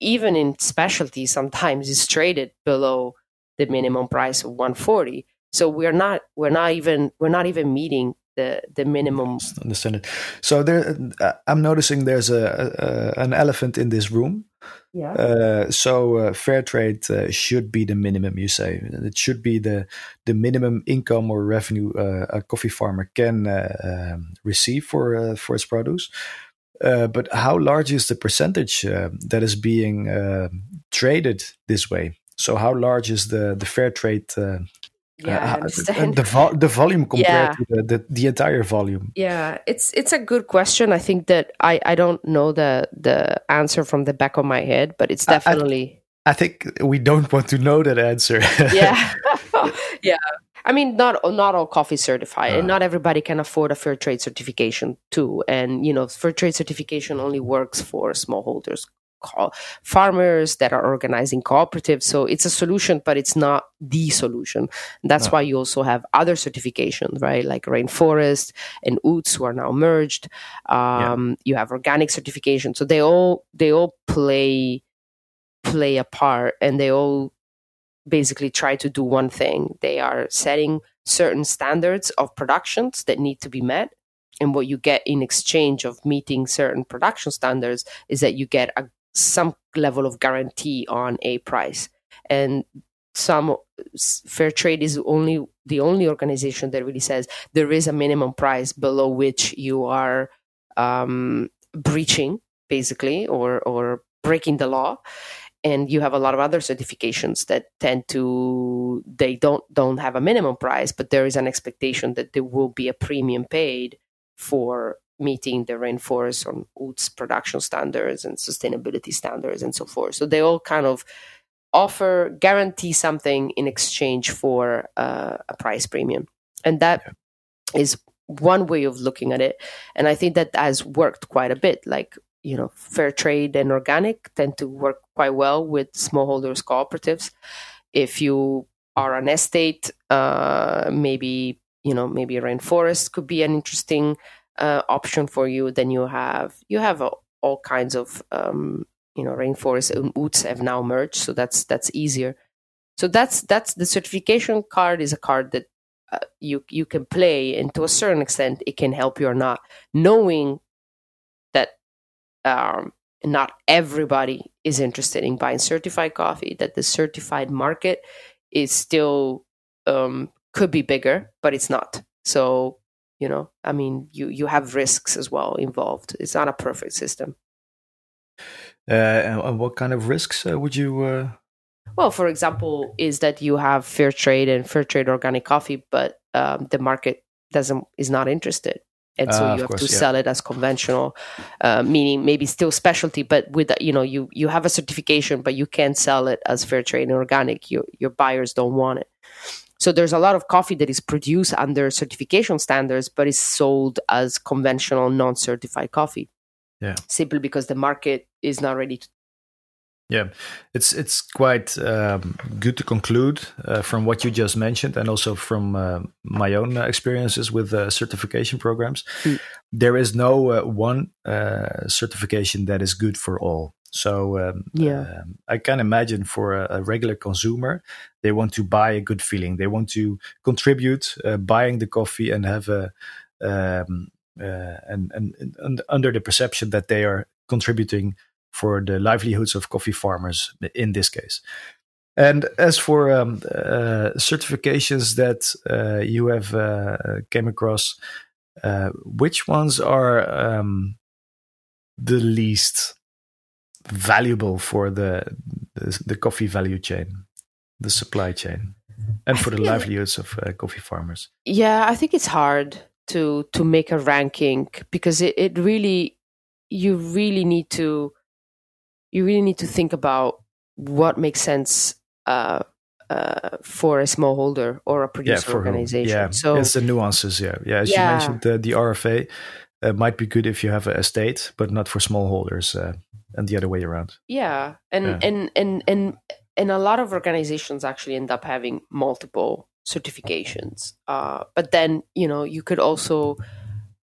even in specialty sometimes is traded below the minimum price of 140 so we're not we're not even we're not even meeting the the minimum. Understand it. So there uh, i'm noticing there's a, a, an elephant in this room. Yeah. Uh, so uh, fair trade uh, should be the minimum you say. It should be the the minimum income or revenue uh, a coffee farmer can uh, um, receive for for its produce. But how large is the percentage that is being traded this way? So how large is the the fair trade yeah, uh. The, vo- the volume [LAUGHS] compared yeah. to the, the, the, entire volume. Yeah, it's it's a good question. I think that I, I don't know the the answer from the back of my head, but it's definitely. I, I think we don't want to know that answer. [LAUGHS] yeah, [LAUGHS] yeah. I mean, not not all coffee certified, uh. and not everybody can afford a fair trade certification too. And you know, fair trade certification only works for smallholders co- farmers that are organizing cooperatives. So it's a solution, but it's not the solution. That's no. why you also have other certifications, right? Like rainforest and UTZ who are now merged. Um, yeah. You have organic certification. So they all they all play play a part, and they all basically try to do one thing. They are setting certain standards of productions that need to be met and what you get in exchange of meeting certain production standards is that you get a some level of guarantee on a price. And some fair trade is only the only organization that really says there is a minimum price below which you are um, breaching, basically, or or breaking the law. And you have a lot of other certifications that tend to they don't don't have a minimum price, but there is an expectation that there will be a premium paid for meeting the rainforest on UTZ production standards and sustainability standards and so forth. So they all kind of offer guarantee something in exchange for uh, a price premium, and that yeah. is one way of looking at it. And I think that has worked quite a bit. Like you know, fair trade and organic tend to work quite well with smallholders cooperatives. If you are an estate, uh, maybe you know maybe a rainforest could be an interesting uh, option for you, then you have you have uh, all kinds of um, you know rainforest and UTZ have now merged, so that's that's easier. So that's that's the certification card is a card that uh, you you can play, and to a certain extent, it can help you or not. Knowing that um, not everybody is interested in buying certified coffee, that the certified market is still um, could be bigger, but it's not. So you know? I mean you you have risks as well involved. It's not a perfect system. Uh, and what kind of risks uh, would you uh... well for example is that you have fair trade and fair trade organic coffee but um, the market doesn't is not interested. And so ah, you have course, to yeah. sell it as conventional uh, meaning maybe still specialty but with you know you you have a certification but you can't sell it as fair trade and organic. Your your buyers don't want it so there's a lot of coffee that is produced under certification standards, but is sold as conventional, non-certified coffee. Yeah. Simply because the market is not ready to. Yeah, it's it's quite um, good to conclude uh, from what you just mentioned, and also from uh, my own experiences with uh, certification programs. Mm. There is no uh, one uh, certification that is good for all. So um, yeah, um, I can imagine for a, a, regular consumer, they want to buy a good feeling. They want to contribute uh, buying the coffee and have a um, uh, and, and, and under the perception that they are contributing for the livelihoods of coffee farmers in this case. And as for um, uh, certifications that uh, you have uh, came across, uh, which ones are um, the least valuable for the, the, the coffee value chain, the supply chain, and for the livelihoods of uh, coffee farmers? Yeah, I think it's hard to to make a ranking because it, it really you really need to you really need to think about what makes sense uh, uh, for a smallholder or a producer for organization. Who, yeah, so it's the nuances. Yeah, yeah. As Yeah. you mentioned, the, the RFA uh, might be good if you have a estate, but not for smallholders, uh, and the other way around. yeah, and Yeah. and and and and a lot of organizations actually end up having multiple certifications. Uh, but then you know you could also.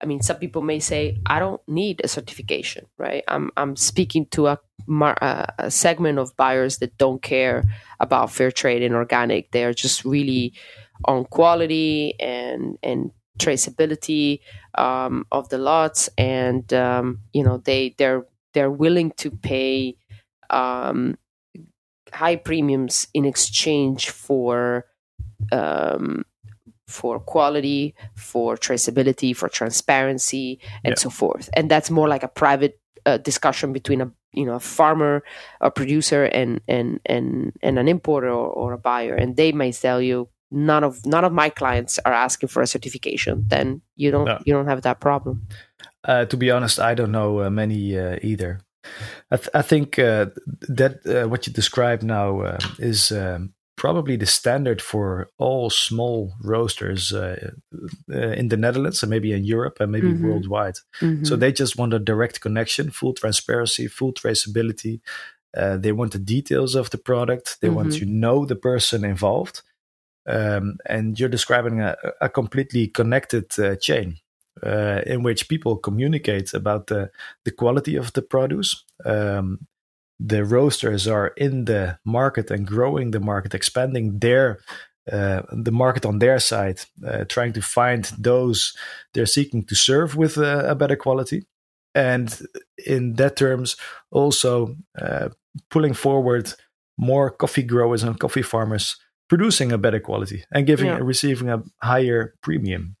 I mean, some people may say, "I don't need a certification." Right? I'm I'm speaking to a, mar- uh, a segment of buyers that don't care about fair trade and organic. They are just really on quality and and traceability um, of the lots, and um, you know they they're they're willing to pay um, high premiums in exchange for um, for quality, for traceability, for transparency, and Yeah. so forth. And that's more like a private uh, discussion between a you know a farmer, a producer, and and and and an importer or, or a buyer. And they may tell you none of none of my clients are asking for a certification. Then you don't No. you don't have that problem. Uh, to be honest, I don't know uh, many uh, either. I, th- I think uh, that uh, what you described now uh, is um, probably the standard for all small roasters uh, uh, in the Netherlands and maybe in Europe and maybe Mhm. worldwide. So they just want a direct connection, full transparency, full traceability. Uh, they want the details of the product. They want Mhm. to know the person involved. Um, and you're describing a, a completely connected uh, chain uh, in which people communicate about the, the quality of the produce. Um, the roasters are in the market and growing the market, expanding their uh, the market on their side, uh, trying to find those they're seeking to serve with a, a better quality, and in that terms, also uh, pulling forward more coffee growers and coffee farmers producing a better quality and giving Yeah. receiving a higher premium.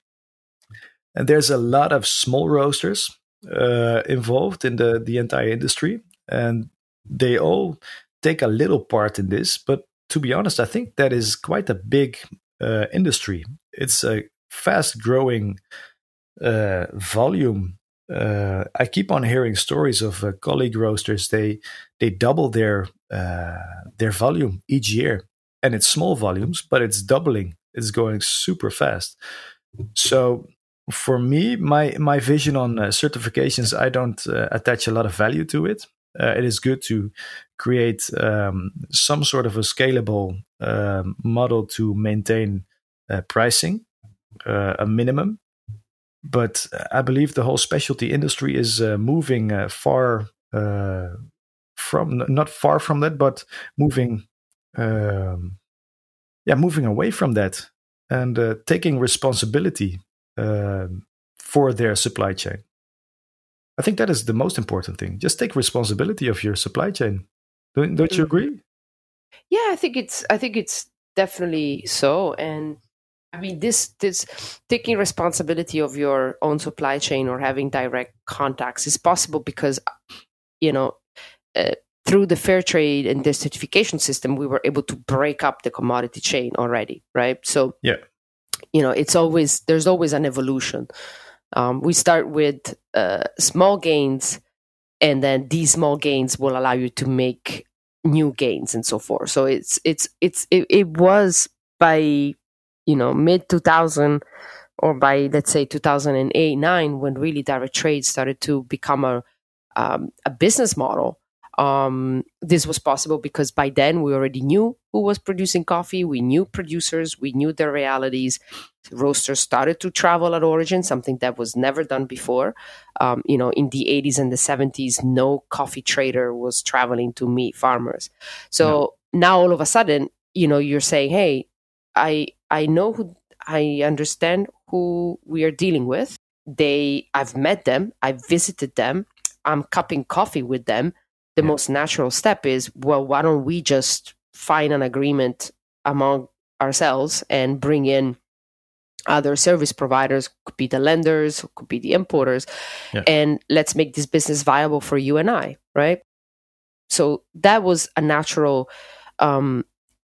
And there's a lot of small roasters uh, involved in the the entire industry, and they all take a little part in this. But to be honest, I think that is quite a big uh, industry. It's a fast growing uh, volume. Uh, I keep on hearing stories of uh, colleague roasters. They they double their uh, their volume each year, and it's small volumes, but it's doubling. It's going super fast. So for me, my my vision on uh, certifications, I don't uh, attach a lot of value to it. Uh, it is good to create um, some sort of a scalable um, model to maintain uh, pricing, uh, a minimum. But I believe the whole specialty industry is moving far from, not far from that, but moving, um, yeah, moving away from that and taking responsibility um, for their supply chain. I think that is the most important thing. Just take responsibility of your supply chain. Don't, don't you Mhm. agree? Yeah, I think it's I think it's definitely so. And I mean this this taking responsibility of your own supply chain or having direct contacts is possible because you know uh, through the fair trade and the certification system we were able to break up the commodity chain already, right? So Yeah. You know it's always there's always an evolution. Um, we start with uh, small gains, and then these small gains will allow you to make new gains and so forth. So it's it's it's it, it was by you know mid 2000 or by let's say 2008 9 when really direct trade started to become a um, a business model. Um, this was possible because by then we already knew who was producing coffee. We knew producers. We knew their realities. Roasters started to travel at origin, something that was never done before. Um, you know, in the 80s and the 70s, no coffee trader was traveling to meet farmers. So now all of a sudden, you know, you're saying, "Hey, I I know who I understand who we are dealing with. They I've met them, I've visited them, I'm cupping coffee with them. The most natural step is, well, why don't we just find an agreement among ourselves and bring in other service providers, could be the lenders, could be the importers, Yeah. and let's make this business viable for you and I, right? So that was a natural um,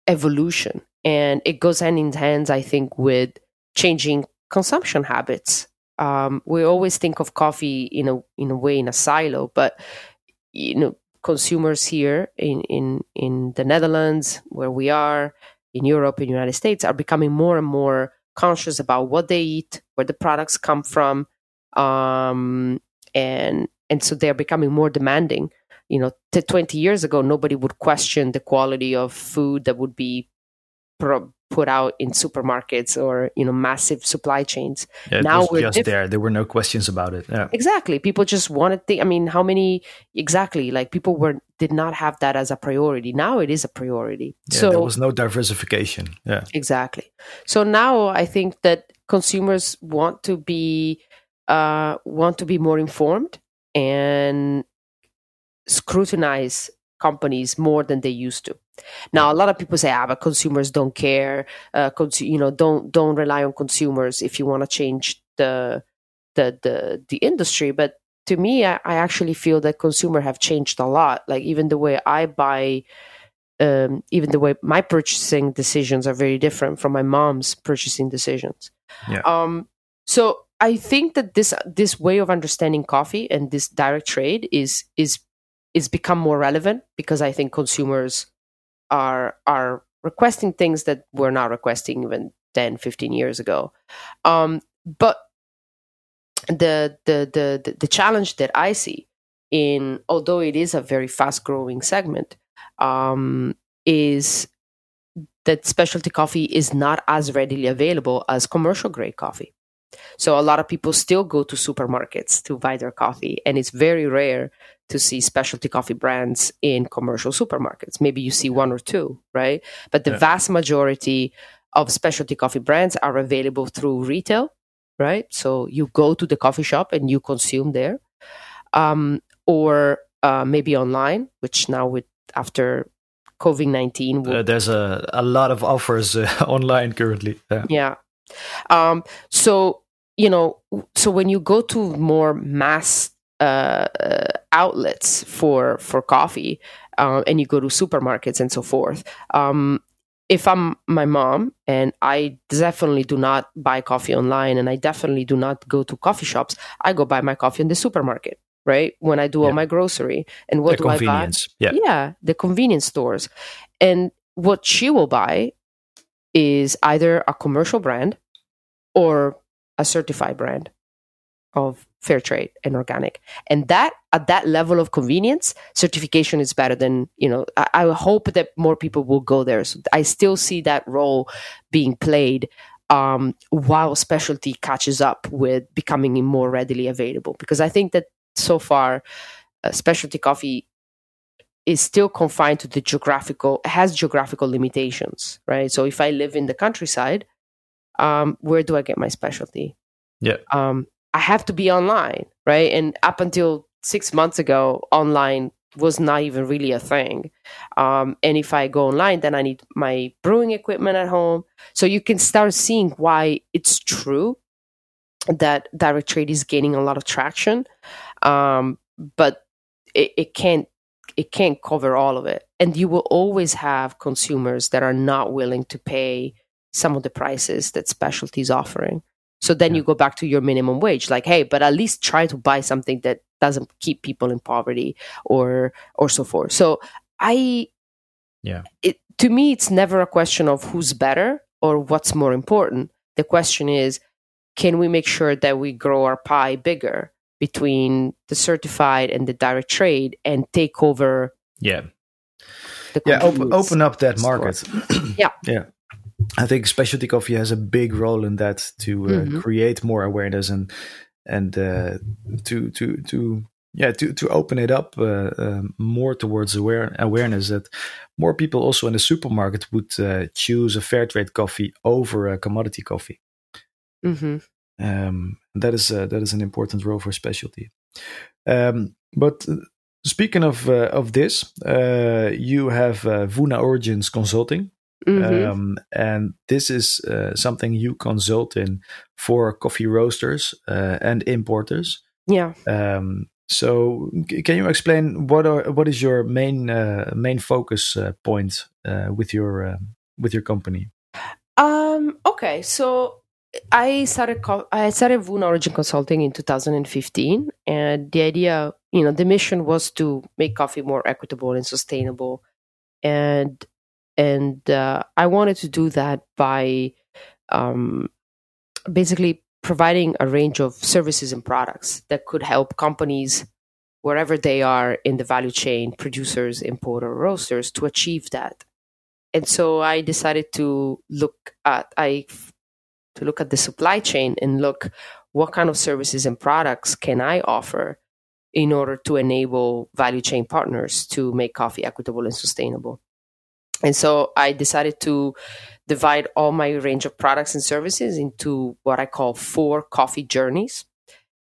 evolution, and it goes hand in hand, I think, with changing consumption habits. Um, we always think of coffee in a in a way in a silo, but you know, consumers here in in in the Netherlands, where we are, in Europe, in the United States, are becoming more and more conscious about what they eat, where the products come from, um, and and so they're becoming more demanding. You know, t- twenty years ago, nobody would question the quality of food that would be pro- put out in supermarkets or you know massive supply chains. Yeah, now we're just diff- there. There were no questions about it. Yeah. Exactly. People just wanted. The, I mean, how many exactly? Like people were did not have that as a priority. Now it is a priority. Yeah, so there was no diversification. Yeah. Exactly. So now I think that consumers want to be uh, want to be more informed and scrutinize companies more than they used to. Now, a lot of people say, "Ah, but consumers don't care. Uh, cons- you know, don't don't rely on consumers if you want to change the the the the industry." But to me, I, I, actually feel that consumer have changed a lot. Like even the way I buy, um, even the way my purchasing decisions are very different from my mom's purchasing decisions. Yeah. Um. So I think that this this way of understanding coffee and this direct trade is is is become more relevant because I think consumers are are requesting things that we're not requesting even 10 15 years ago. Um, but the, the the the challenge that i see in although it is a very fast growing segment um, is that specialty coffee is not as readily available as commercial grade coffee. So a lot of people still go to supermarkets to buy their coffee, and it's very rare to see specialty coffee brands in commercial supermarkets. Maybe you see one or two, right? But the yeah. vast majority of specialty coffee brands are available through retail, right? So you go to the coffee shop and you consume there, um, or uh, maybe online, which now with after COVID nineteen, uh, there's a a lot of offers uh, [LAUGHS] online currently. Yeah. yeah. Um, so you know, so when you go to more mass uh, uh, outlets for for coffee, uh, and you go to supermarkets and so forth. Um, if I'm my mom and I definitely do not buy coffee online and I definitely do not go to coffee shops, I go buy my coffee in the supermarket, right? When I do yeah. all my grocery. And what the do I buy? Yeah. yeah, the convenience stores. And what she will buy is either a commercial brand or a certified brand of fair trade and organic and that at that level of convenience certification is better than you know I, I, hope that more people will go there so i still see that role being played um, while specialty catches up with becoming more readily available because i think that so far uh, specialty coffee is still confined to the geographical has geographical limitations right so if i live in the countryside um, where do I get my specialty? Yeah. Um, I have to be online, right? And up until six months ago, online was not even really a thing. Um, and if I go online, then I need my brewing equipment at home. So you can start seeing why it's true that direct trade is gaining a lot of traction, um, but it, it can't it can't cover all of it. And you will always have consumers that are not willing to pay some of the prices that specialty is offering. So then yeah. you go back to your minimum wage, like, hey, but at least try to buy something that doesn't keep people in poverty or or so forth. So I, yeah, it, to me, it's never a question of who's better or what's more important. The question is, can we make sure that we grow our pie bigger between the certified and the direct trade and take over? Yeah, yeah, open, open up that market. yeah, [CLEARS THROAT] yeah. I think specialty coffee has a big role in that to uh, mm-hmm. create more awareness and and uh, to to to yeah to to open it up uh, um, more towards aware awareness that more people also in the supermarket would uh, choose a fair trade coffee over a commodity coffee. Mm-hmm. Um, that is uh, that is an important role for specialty. Um, but uh, speaking of of this, you have Vuna Origins Consulting. Mm-hmm. Um, and this is uh, something you consult in for coffee roasters uh, and importers. Yeah. Um, so, can you explain what are what is your main uh, main focus uh, point uh, with your uh, with your company? Um. Okay. So I started co- I started Vuna Origin Consulting in 2015, and the idea, you know, the mission was to make coffee more equitable and sustainable, and and uh, I wanted to do that by um, basically providing a range of services and products that could help companies wherever they are in the value chain, producers, importer, roasters, to achieve that. And so I decided to look at I to look at the supply chain and look what kind of services and products can I offer in order to enable value chain partners to make coffee equitable and sustainable. And so I decided to divide all my range of products and services into what I call four coffee journeys.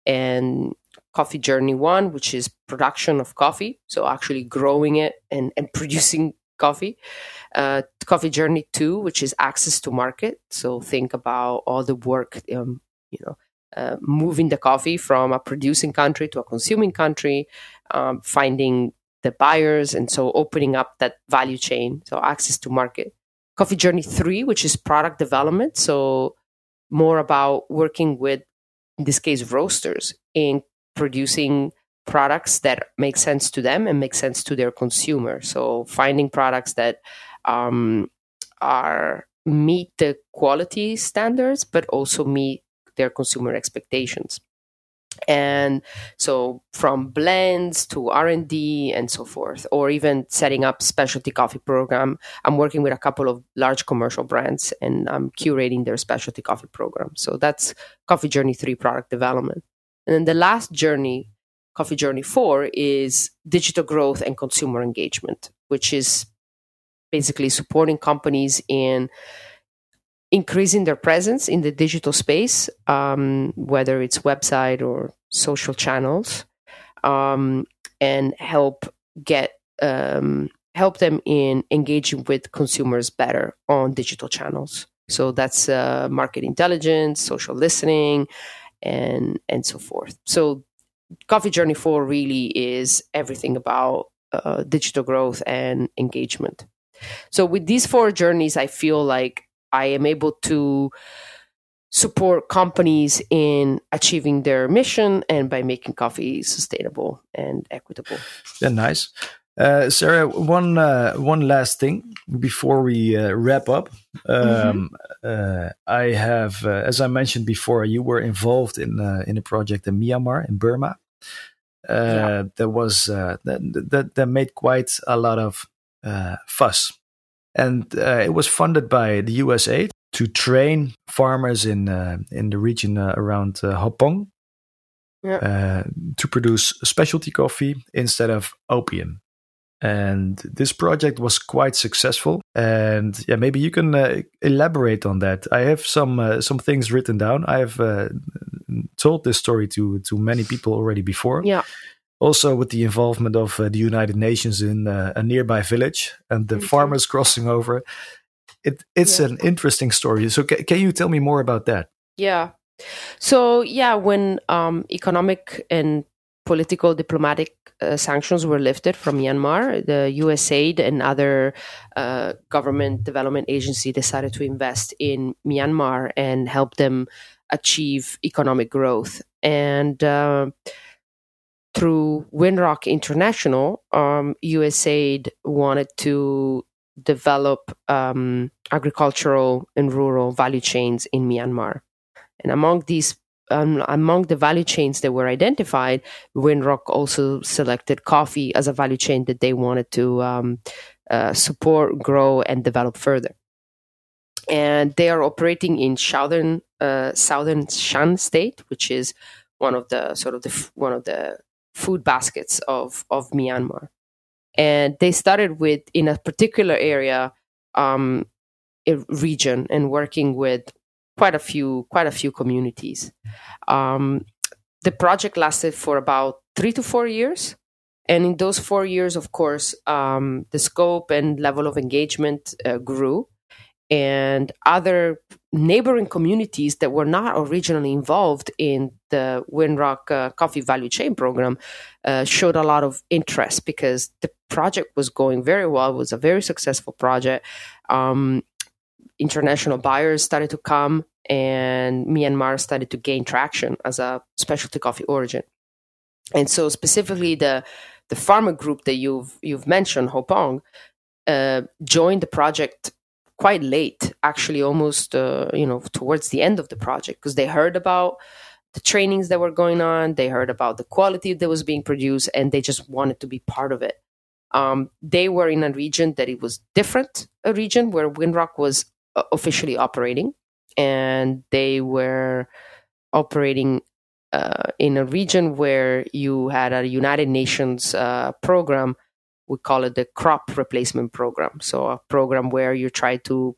And coffee journey one, which is production of coffee, so actually growing it and, and [LAUGHS] producing coffee. Uh, coffee journey two, which is access to market. So think about all the work, um, you know, uh, moving the coffee from a producing country to a consuming country, um, finding the buyers, and so opening up that value chain, so access to market. Coffee Journey 3, which is product development, so more about working with, in this case, roasters in producing products that make sense to them and make sense to their consumer. So finding products that um, are meet the quality standards, but also meet their consumer expectations and so from blends to r&d and so forth or even setting up specialty coffee program i'm working with a couple of large commercial brands and i'm curating their specialty coffee program. So that's coffee journey 3 product development. And then the last journey coffee journey 4 is digital growth and consumer engagement which is basically supporting companies in increasing their presence in the digital space, um, whether it's website or social channels, um, and help get um, help them in engaging with consumers better on digital channels. So that's uh, market intelligence, social listening, and and so forth. So Coffee Journey Four really is everything about uh, digital growth and engagement. So with these four journeys, I feel like I am able to support companies in achieving their mission and by making coffee sustainable and equitable. Yeah, nice. Uh, Sarah, one uh, one last thing before we uh, wrap up. Um, mm-hmm. I have, uh, as I mentioned before, you were involved in uh, in a project in Myanmar, in Burma. Yeah. That was that, that that made quite a lot of fuss and uh, it was funded by the USA to train farmers in uh, in the region uh, around uh, Hopong yeah. Uh, to produce specialty coffee instead of opium. And this project was quite successful. And yeah, maybe you can uh, elaborate on that. I have some some things written down. I have told this story to to many people already before. Yeah also with the involvement of uh, the United Nations in uh, a nearby village and the farmers crossing over. It, it's yeah. an interesting story. So, ca- can you tell me more about that? Yeah. So, yeah, when um, economic and political diplomatic uh, sanctions were lifted from Myanmar, the USAID and other uh, government development agency decided to invest in Myanmar and help them achieve economic growth. And uh, through Winrock International, um, USAID wanted to develop um, agricultural and rural value chains in Myanmar. And among these, um, among the value chains that were identified, Winrock also selected coffee as a value chain that they wanted to um, uh, support, grow, and develop further. And they are operating in southern uh, southern Shan state, which is one of the sort of the one of the food baskets of of Myanmar, and they started with in a particular area, um, a region, and working with quite a few quite a few communities. Um, the project lasted for about three to four years, and in those four years, of course, um, the scope and level of engagement uh, grew and other neighboring communities that were not originally involved in the Winrock uh, Coffee Value Chain program uh, showed a lot of interest because the project was going very well. It was a very successful project. Um, international buyers started to come, and Myanmar started to gain traction as a specialty coffee origin. And so, specifically, the the farmer group that you've you've mentioned, Hopong, uh, joined the project quite late, actually, almost uh, you know towards the end of the project, because they heard about the trainings that were going on, they heard about the quality that was being produced, and they just wanted to be part of it. Um, they were in a region that it was different, a region where Winrock was uh, officially operating, and they were operating uh, in a region where you had a United Nations uh, program. We call it the crop replacement program. So, a program where you try to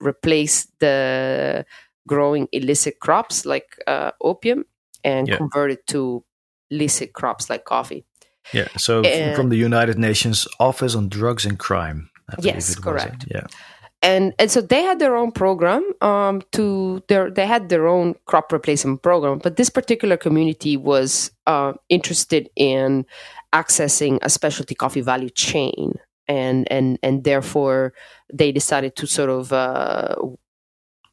replace the growing illicit crops like uh, opium and yeah. convert it to licit crops like coffee. Yeah. So, and, from the United Nations Office on Drugs and Crime. yes, correct. Yeah and and so they had their own program um, to their they had their own crop replacement program but this particular community was uh, interested in accessing a specialty coffee value chain and and and therefore they decided to sort of uh,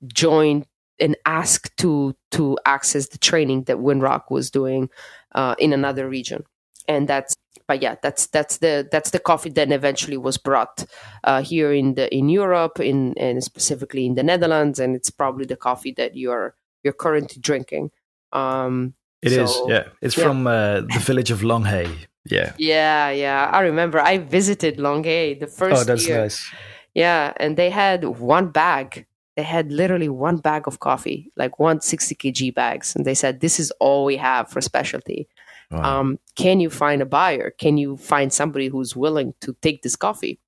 join and ask to to access the training that Winrock was doing uh, in another region and that's but yeah, that's that's the that's the coffee that eventually was brought uh, here in the in Europe, in and specifically in the Netherlands, and it's probably the coffee that you're you're currently drinking. Um, it so, is, yeah. It's yeah. from uh, the village of Longhey. Yeah. Yeah, yeah. I remember I visited Longhey the first. Oh, that's year. nice. Yeah, and they had one bag. They had literally one bag of coffee, like one 60 kg bags, and they said, "This is all we have for specialty." Wow. Um, can you find a buyer? Can you find somebody who's willing to take this coffee?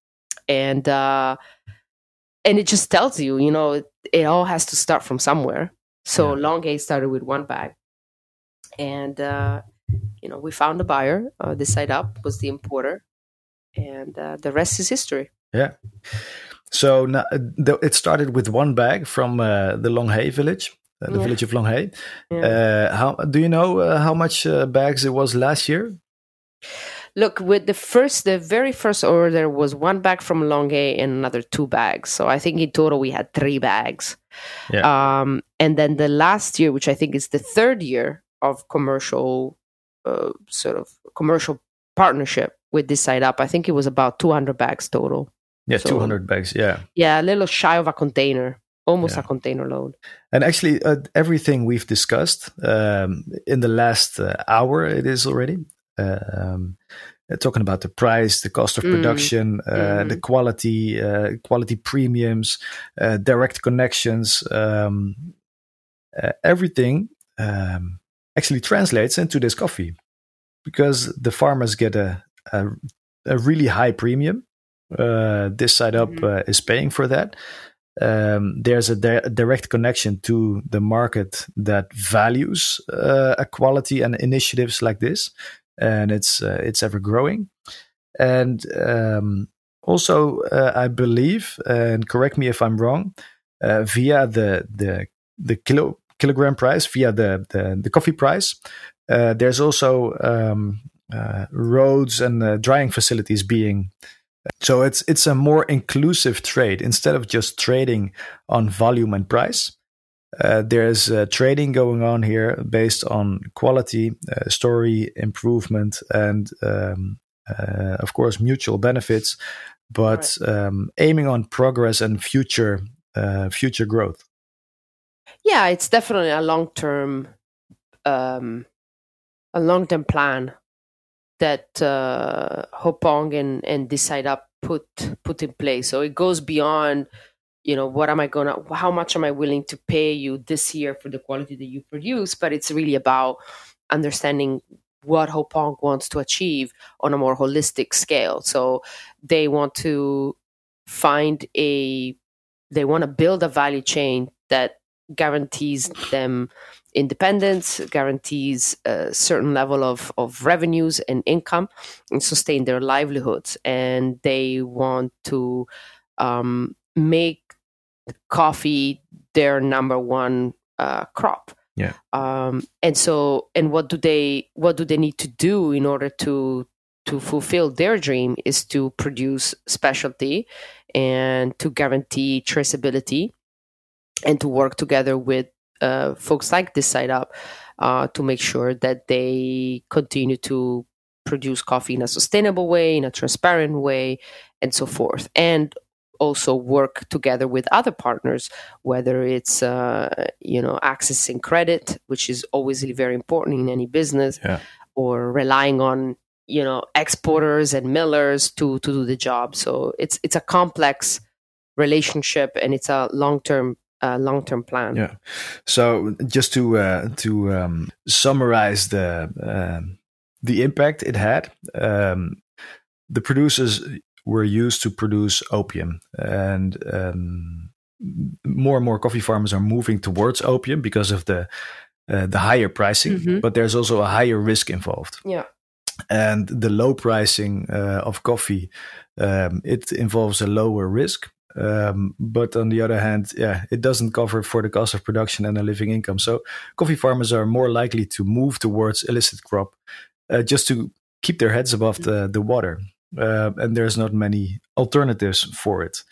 And uh, and it just tells you, you know, it, it all has to start from somewhere. So yeah. Longhey started with one bag, and uh, you know, we found a buyer. Uh, this side up was the importer, and uh, the rest is history. Yeah. So now, it started with one bag from uh, the Longhey village, uh, the yeah. village of Longhey. Yeah. Uh, how do you know uh, how much bags it was last year? Look, with the first, the very first order was one bag from Longhey and another two bags. So I think in total we had three bags. Yeah. Um, and then the last year, which I think is the third year of commercial, uh, sort of commercial partnership with this side up, I think it was about 200 bags total. Yeah, so, 200 bags. Yeah. Yeah, a little shy of a container almost yeah. a container load. And actually, uh, everything we've discussed um, in the last uh, hour, it is already um, uh, talking about the price, the cost of mm. production, mm. the quality, uh, quality premiums, uh, direct connections, um, everything um, actually translates into this coffee because the farmers get a, a, a really high premium. this side up mm-hmm. is paying for that um, there's a, di- direct connection to the market that values uh, equality and initiatives like this, and it's uh, it's ever growing. And um, also, uh, I believe, and correct me if I'm wrong, uh, via the the the kilo kilogram price, via the the, the coffee price, uh, there's also um, uh, roads and drying facilities being so it's it's a more inclusive trade instead of just trading on volume and price. Uh, there's uh, trading going on here based on quality, uh, story improvement, and um, uh, of course mutual benefits, but right. um, aiming on progress and future uh, future growth. Yeah, it's definitely a long term um, a long term plan that uh, Hopong and and This Side Up put put in place. So it goes beyond, you know, what am I gonna, how much am I willing to pay you this year for the quality that you produce? But it's really about understanding what Hopong wants to achieve on a more holistic scale. So they want to find a, they want to build a value chain that guarantees them independence, guarantees a certain level of, of revenues and income, and sustain their livelihoods. And they want to um, make coffee their number one uh, crop. Yeah. Um, and so, and what do they what do they need to do in order to to fulfill their dream is to produce specialty and to guarantee traceability and to work together with uh, folks like this side up uh, to make sure that they continue to produce coffee in a sustainable way, in a transparent way, and so forth. And also work together with other partners, whether it's uh, you know accessing credit, which is always very important in any business, Yeah. or relying on you know exporters and millers to to do the job. So it's it's a complex relationship and it's a long term uh, long term plan. Yeah. So just to uh, to um, summarize the um, the impact it had, um, the producers were used to produce opium, and um, more and more coffee farmers are moving towards opium because of the uh, the higher pricing. Mhm. But there's also a higher risk involved, Yeah. and the low pricing uh, of coffee um, it involves a lower risk. Um, but on the other hand, yeah, it doesn't cover for the cost of production and a living income. So coffee farmers are more likely to move towards illicit crop uh, just to keep their heads above the, the water. Uh, and there's not many alternatives for it.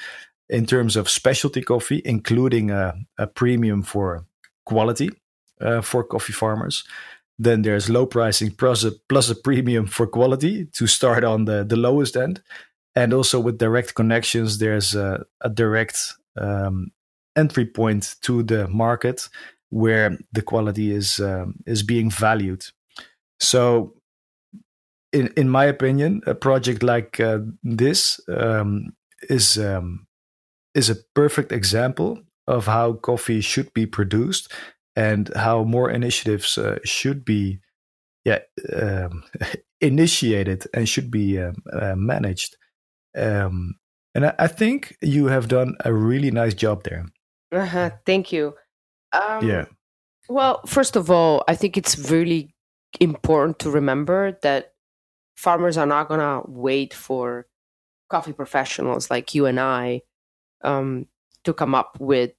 In terms of specialty coffee, including a, a premium for quality uh, for coffee farmers, then there's low pricing plus a, plus a premium for quality to start on the, the lowest end. And also with direct connections, there's a, a direct um, entry point to the market where the quality is um, is being valued. So, in in my opinion, a project like uh, this um, is um, is a perfect example of how coffee should be produced and how more initiatives uh, should be yeah um, [LAUGHS] initiated and should be um, uh, managed. Um, and I, I think you have done a really nice job there. Uh-huh. Thank you. Um, yeah. Well, first of all, I think it's really important to remember that farmers are not going to wait for coffee professionals like you and I um, to come up with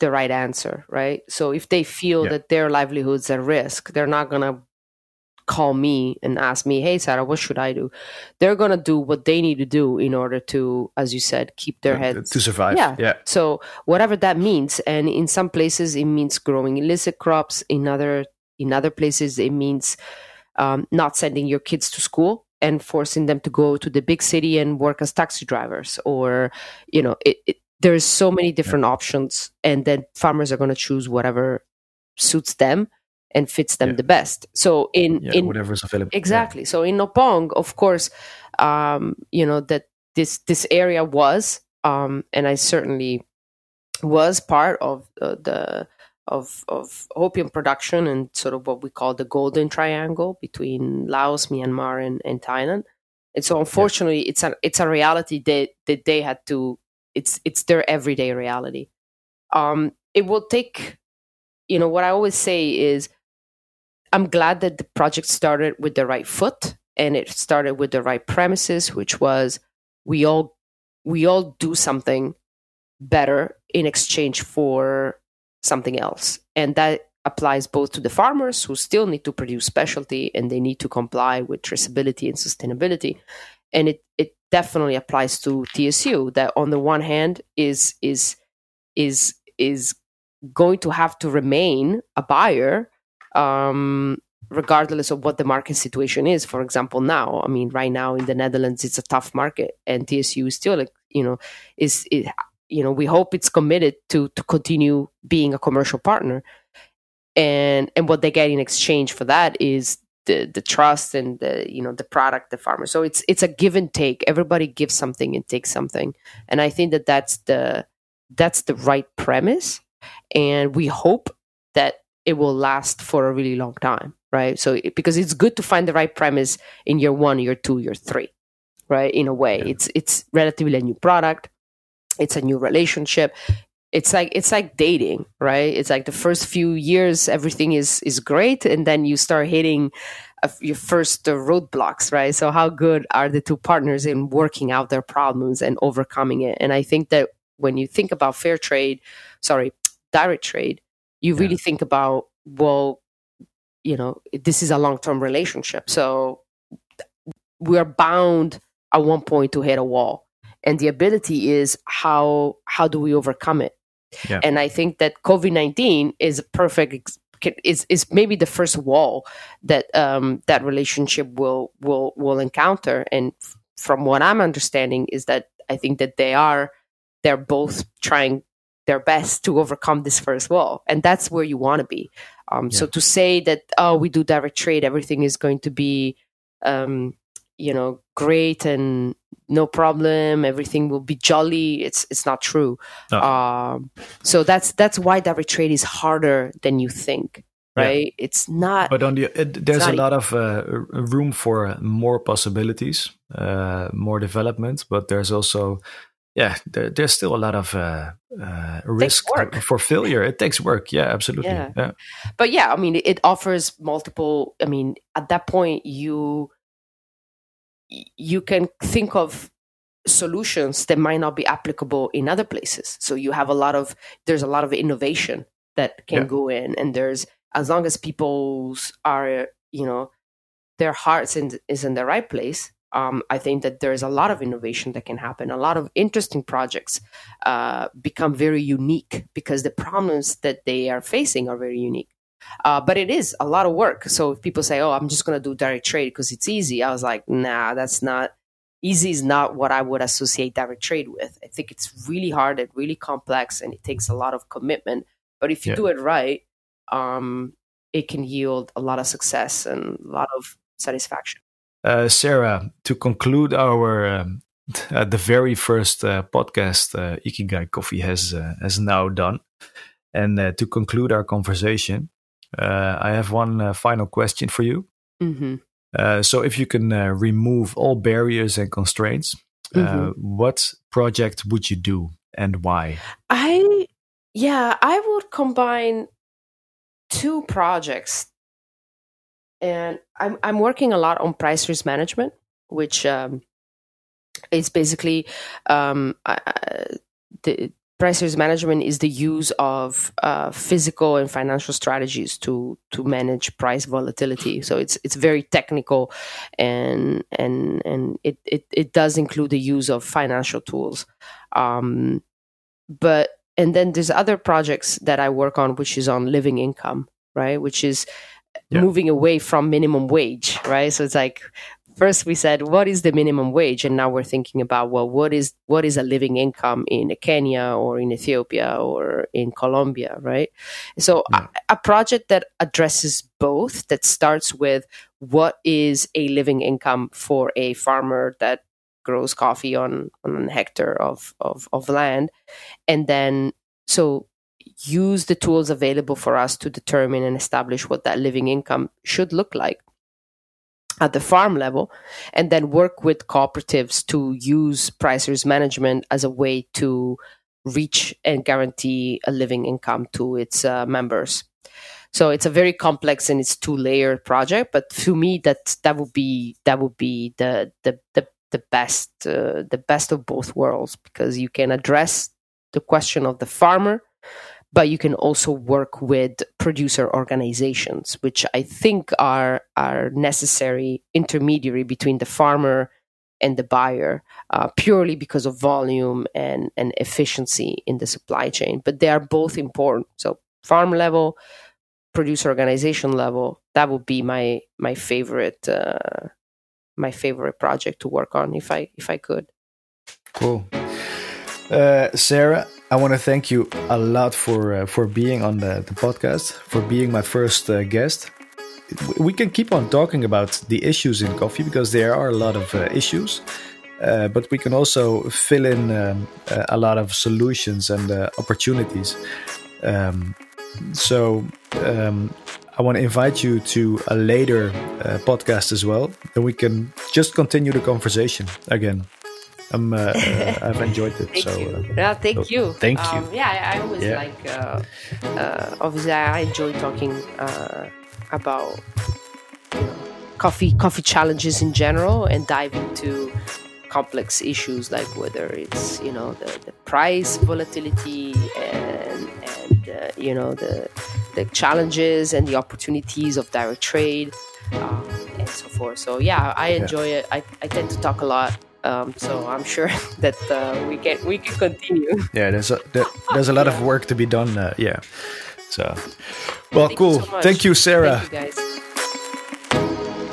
the right answer, right? So if they feel Yeah. that their livelihoods at risk, they're not going to call me and ask me, "Hey, Sarah, what should I do?" They're going to do what they need to do in order to, as you said, keep their heads to survive. Yeah. Yeah. so whatever that means, and in some places it means growing illicit crops. In other in other places it means um, not sending your kids to school and forcing them to go to the big city and work as taxi drivers, or you know, it, it, there's so many different options, and then farmers are going to choose whatever suits them and fits them Yeah. the best. So in Yeah. in Whatever is available. Yeah. exactly so in Hopong of course um you know that this this area was um and i certainly was part of uh, the of of opium production and sort of what we call the golden triangle between laos myanmar and, and thailand and so unfortunately it's a it's a reality that that they had to it's it's their everyday reality um it will take you know what i always say is I'm glad that the project started with the right foot and it started with the right premises, which was we all we all do something better in exchange for something else. And that applies both to the farmers who still need to produce specialty and they need to comply with traceability and sustainability. And it, it definitely applies to TSU that on the one hand is is is is going to have to remain a buyer um, regardless of what the market situation is. For example, now, I mean, right now in the Netherlands, it's a tough market, and TSU is still, like, you know, is it, you know, we hope it's committed to to continue being a commercial partner, and and what they get in exchange for that is the the trust and the you know the product the farmer. So it's it's a give and take. Everybody gives something and takes something, and I think that that's the that's the right premise, and we hope that it will last for a really long time, right? So it, because it's good to find the right premise in year one, year two, year three, right? In a way, Yeah. it's it's relatively a new product, it's a new relationship. It's like it's like dating, right? It's like the first few years everything is is great, and then you start hitting a, your first uh, roadblocks, right? So how good are the two partners in working out their problems and overcoming it? And I think that when you think about fair trade, sorry, direct trade, you Yeah. really think about well you know this is a long-term relationship so we are bound at one point to hit a wall and the ability is how how do we overcome it Yeah. and i think that covid-19 is a perfect is is maybe the first wall that um, that relationship will will will encounter. And from what I'm understanding is that I think that they are they're both trying their best to overcome this first wall, and that's where you want to be. Um, yeah. So to say that oh we do direct trade, everything is going to be um, you know great and no problem everything will be jolly it's it's not true no. um, so that's that's why direct trade is harder than you think right yeah. it's not but on the it, there's a lot of uh, room for more possibilities uh, more development but there's also yeah there, there's still a lot of uh, uh risk [LAUGHS] for failure it takes work yeah absolutely yeah. yeah. but yeah i mean it offers multiple i mean at that point you you can think of solutions that might not be applicable in other places. So you have a lot of there's a lot of innovation that can yeah. go in, and there's as long as people's are you know their hearts in, is in the right place. Um, I think that there's a lot of innovation that can happen. A lot of interesting projects uh, become very unique because the problems that they are facing are very unique. Uh, but it is a lot of work. So if people say, "Oh, I'm just going to do direct trade because it's easy," I was like, "Nah, that's not easy. Is not what I would associate direct trade with. I think it's really hard and really complex, and it takes a lot of commitment. But if you yeah. do it right, um, it can yield a lot of success and a lot of satisfaction." Uh, Sarah, to conclude our um, uh, the very first uh, podcast uh, Ikigai Coffee has uh, has now done, and uh, to conclude our conversation, uh, I have one uh, final question for you. Mm-hmm. Uh, so, if you can uh, remove all barriers and constraints, uh, mm-hmm. what project would you do and why? I, yeah, I would combine two projects. And I'm, I'm working a lot on price risk management, which um, is basically um, the, price risk management is the use of uh, physical and financial strategies to to manage price volatility. So it's it's very technical, and and and it it, it does include the use of financial tools. Um, but and then there's other projects that I work on, which is on living income, right? Which is yeah. moving away from minimum wage, right? So it's like first we said what is the minimum wage and now we're thinking about well what is what is a living income in kenya or in ethiopia or in colombia right so yeah. a, a, project that addresses both that starts with what is a living income for a farmer that grows coffee on on a hectare of, of, of land and then so use the tools available for us to determine and establish what that living income should look like at the farm level and then work with cooperatives to use price risk management as a way to reach and guarantee a living income to its uh, members. So it's a very complex and it's two layered project but to me that that would be that would be the the the, the best uh, the best of both worlds because you can address the question of the farmer but you can also work with producer organizations, which I think are are necessary intermediary between the farmer and the buyer, uh, purely because of volume and and efficiency in the supply chain. But they are both important. So farm level, producer organization level, that would be my my favorite uh, my favorite project to work on if I if I could. Cool. Uh, Sarah, I want to thank you a lot for uh, for being on the, the podcast, for being my first uh, guest. We can keep on talking about the issues in coffee because there are a lot of uh, issues, uh, but we can also fill in um, a lot of solutions and uh, opportunities. Um, so um, I want to invite you to a later podcast as well, and we can just continue the conversation again. I'm, uh, uh, I've enjoyed it. thank so, you. Uh, yeah, thank so you. Thank um, you. Yeah, I, I always yeah. like. Uh, uh, obviously, I enjoy talking uh, about you know, coffee coffee challenges in general and dive into complex issues like whether it's you know the, the price volatility and and you know the the challenges and the opportunities of direct trade um, and so forth. So yeah, I enjoy yeah. it. I, I tend to talk a lot um, so I'm sure [LAUGHS] that uh, we can we can continue. Yeah, there's a there, there's a lot yeah. of work to be done. Uh, yeah. So, well, Thank cool. You so. Thank you, Sarah. Thank you.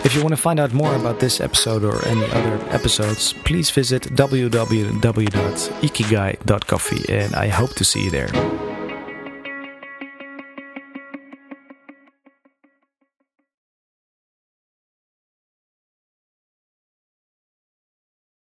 If you want to find out more about this episode or any other episodes, please visit www.ikigai.coffee and I hope to see you there.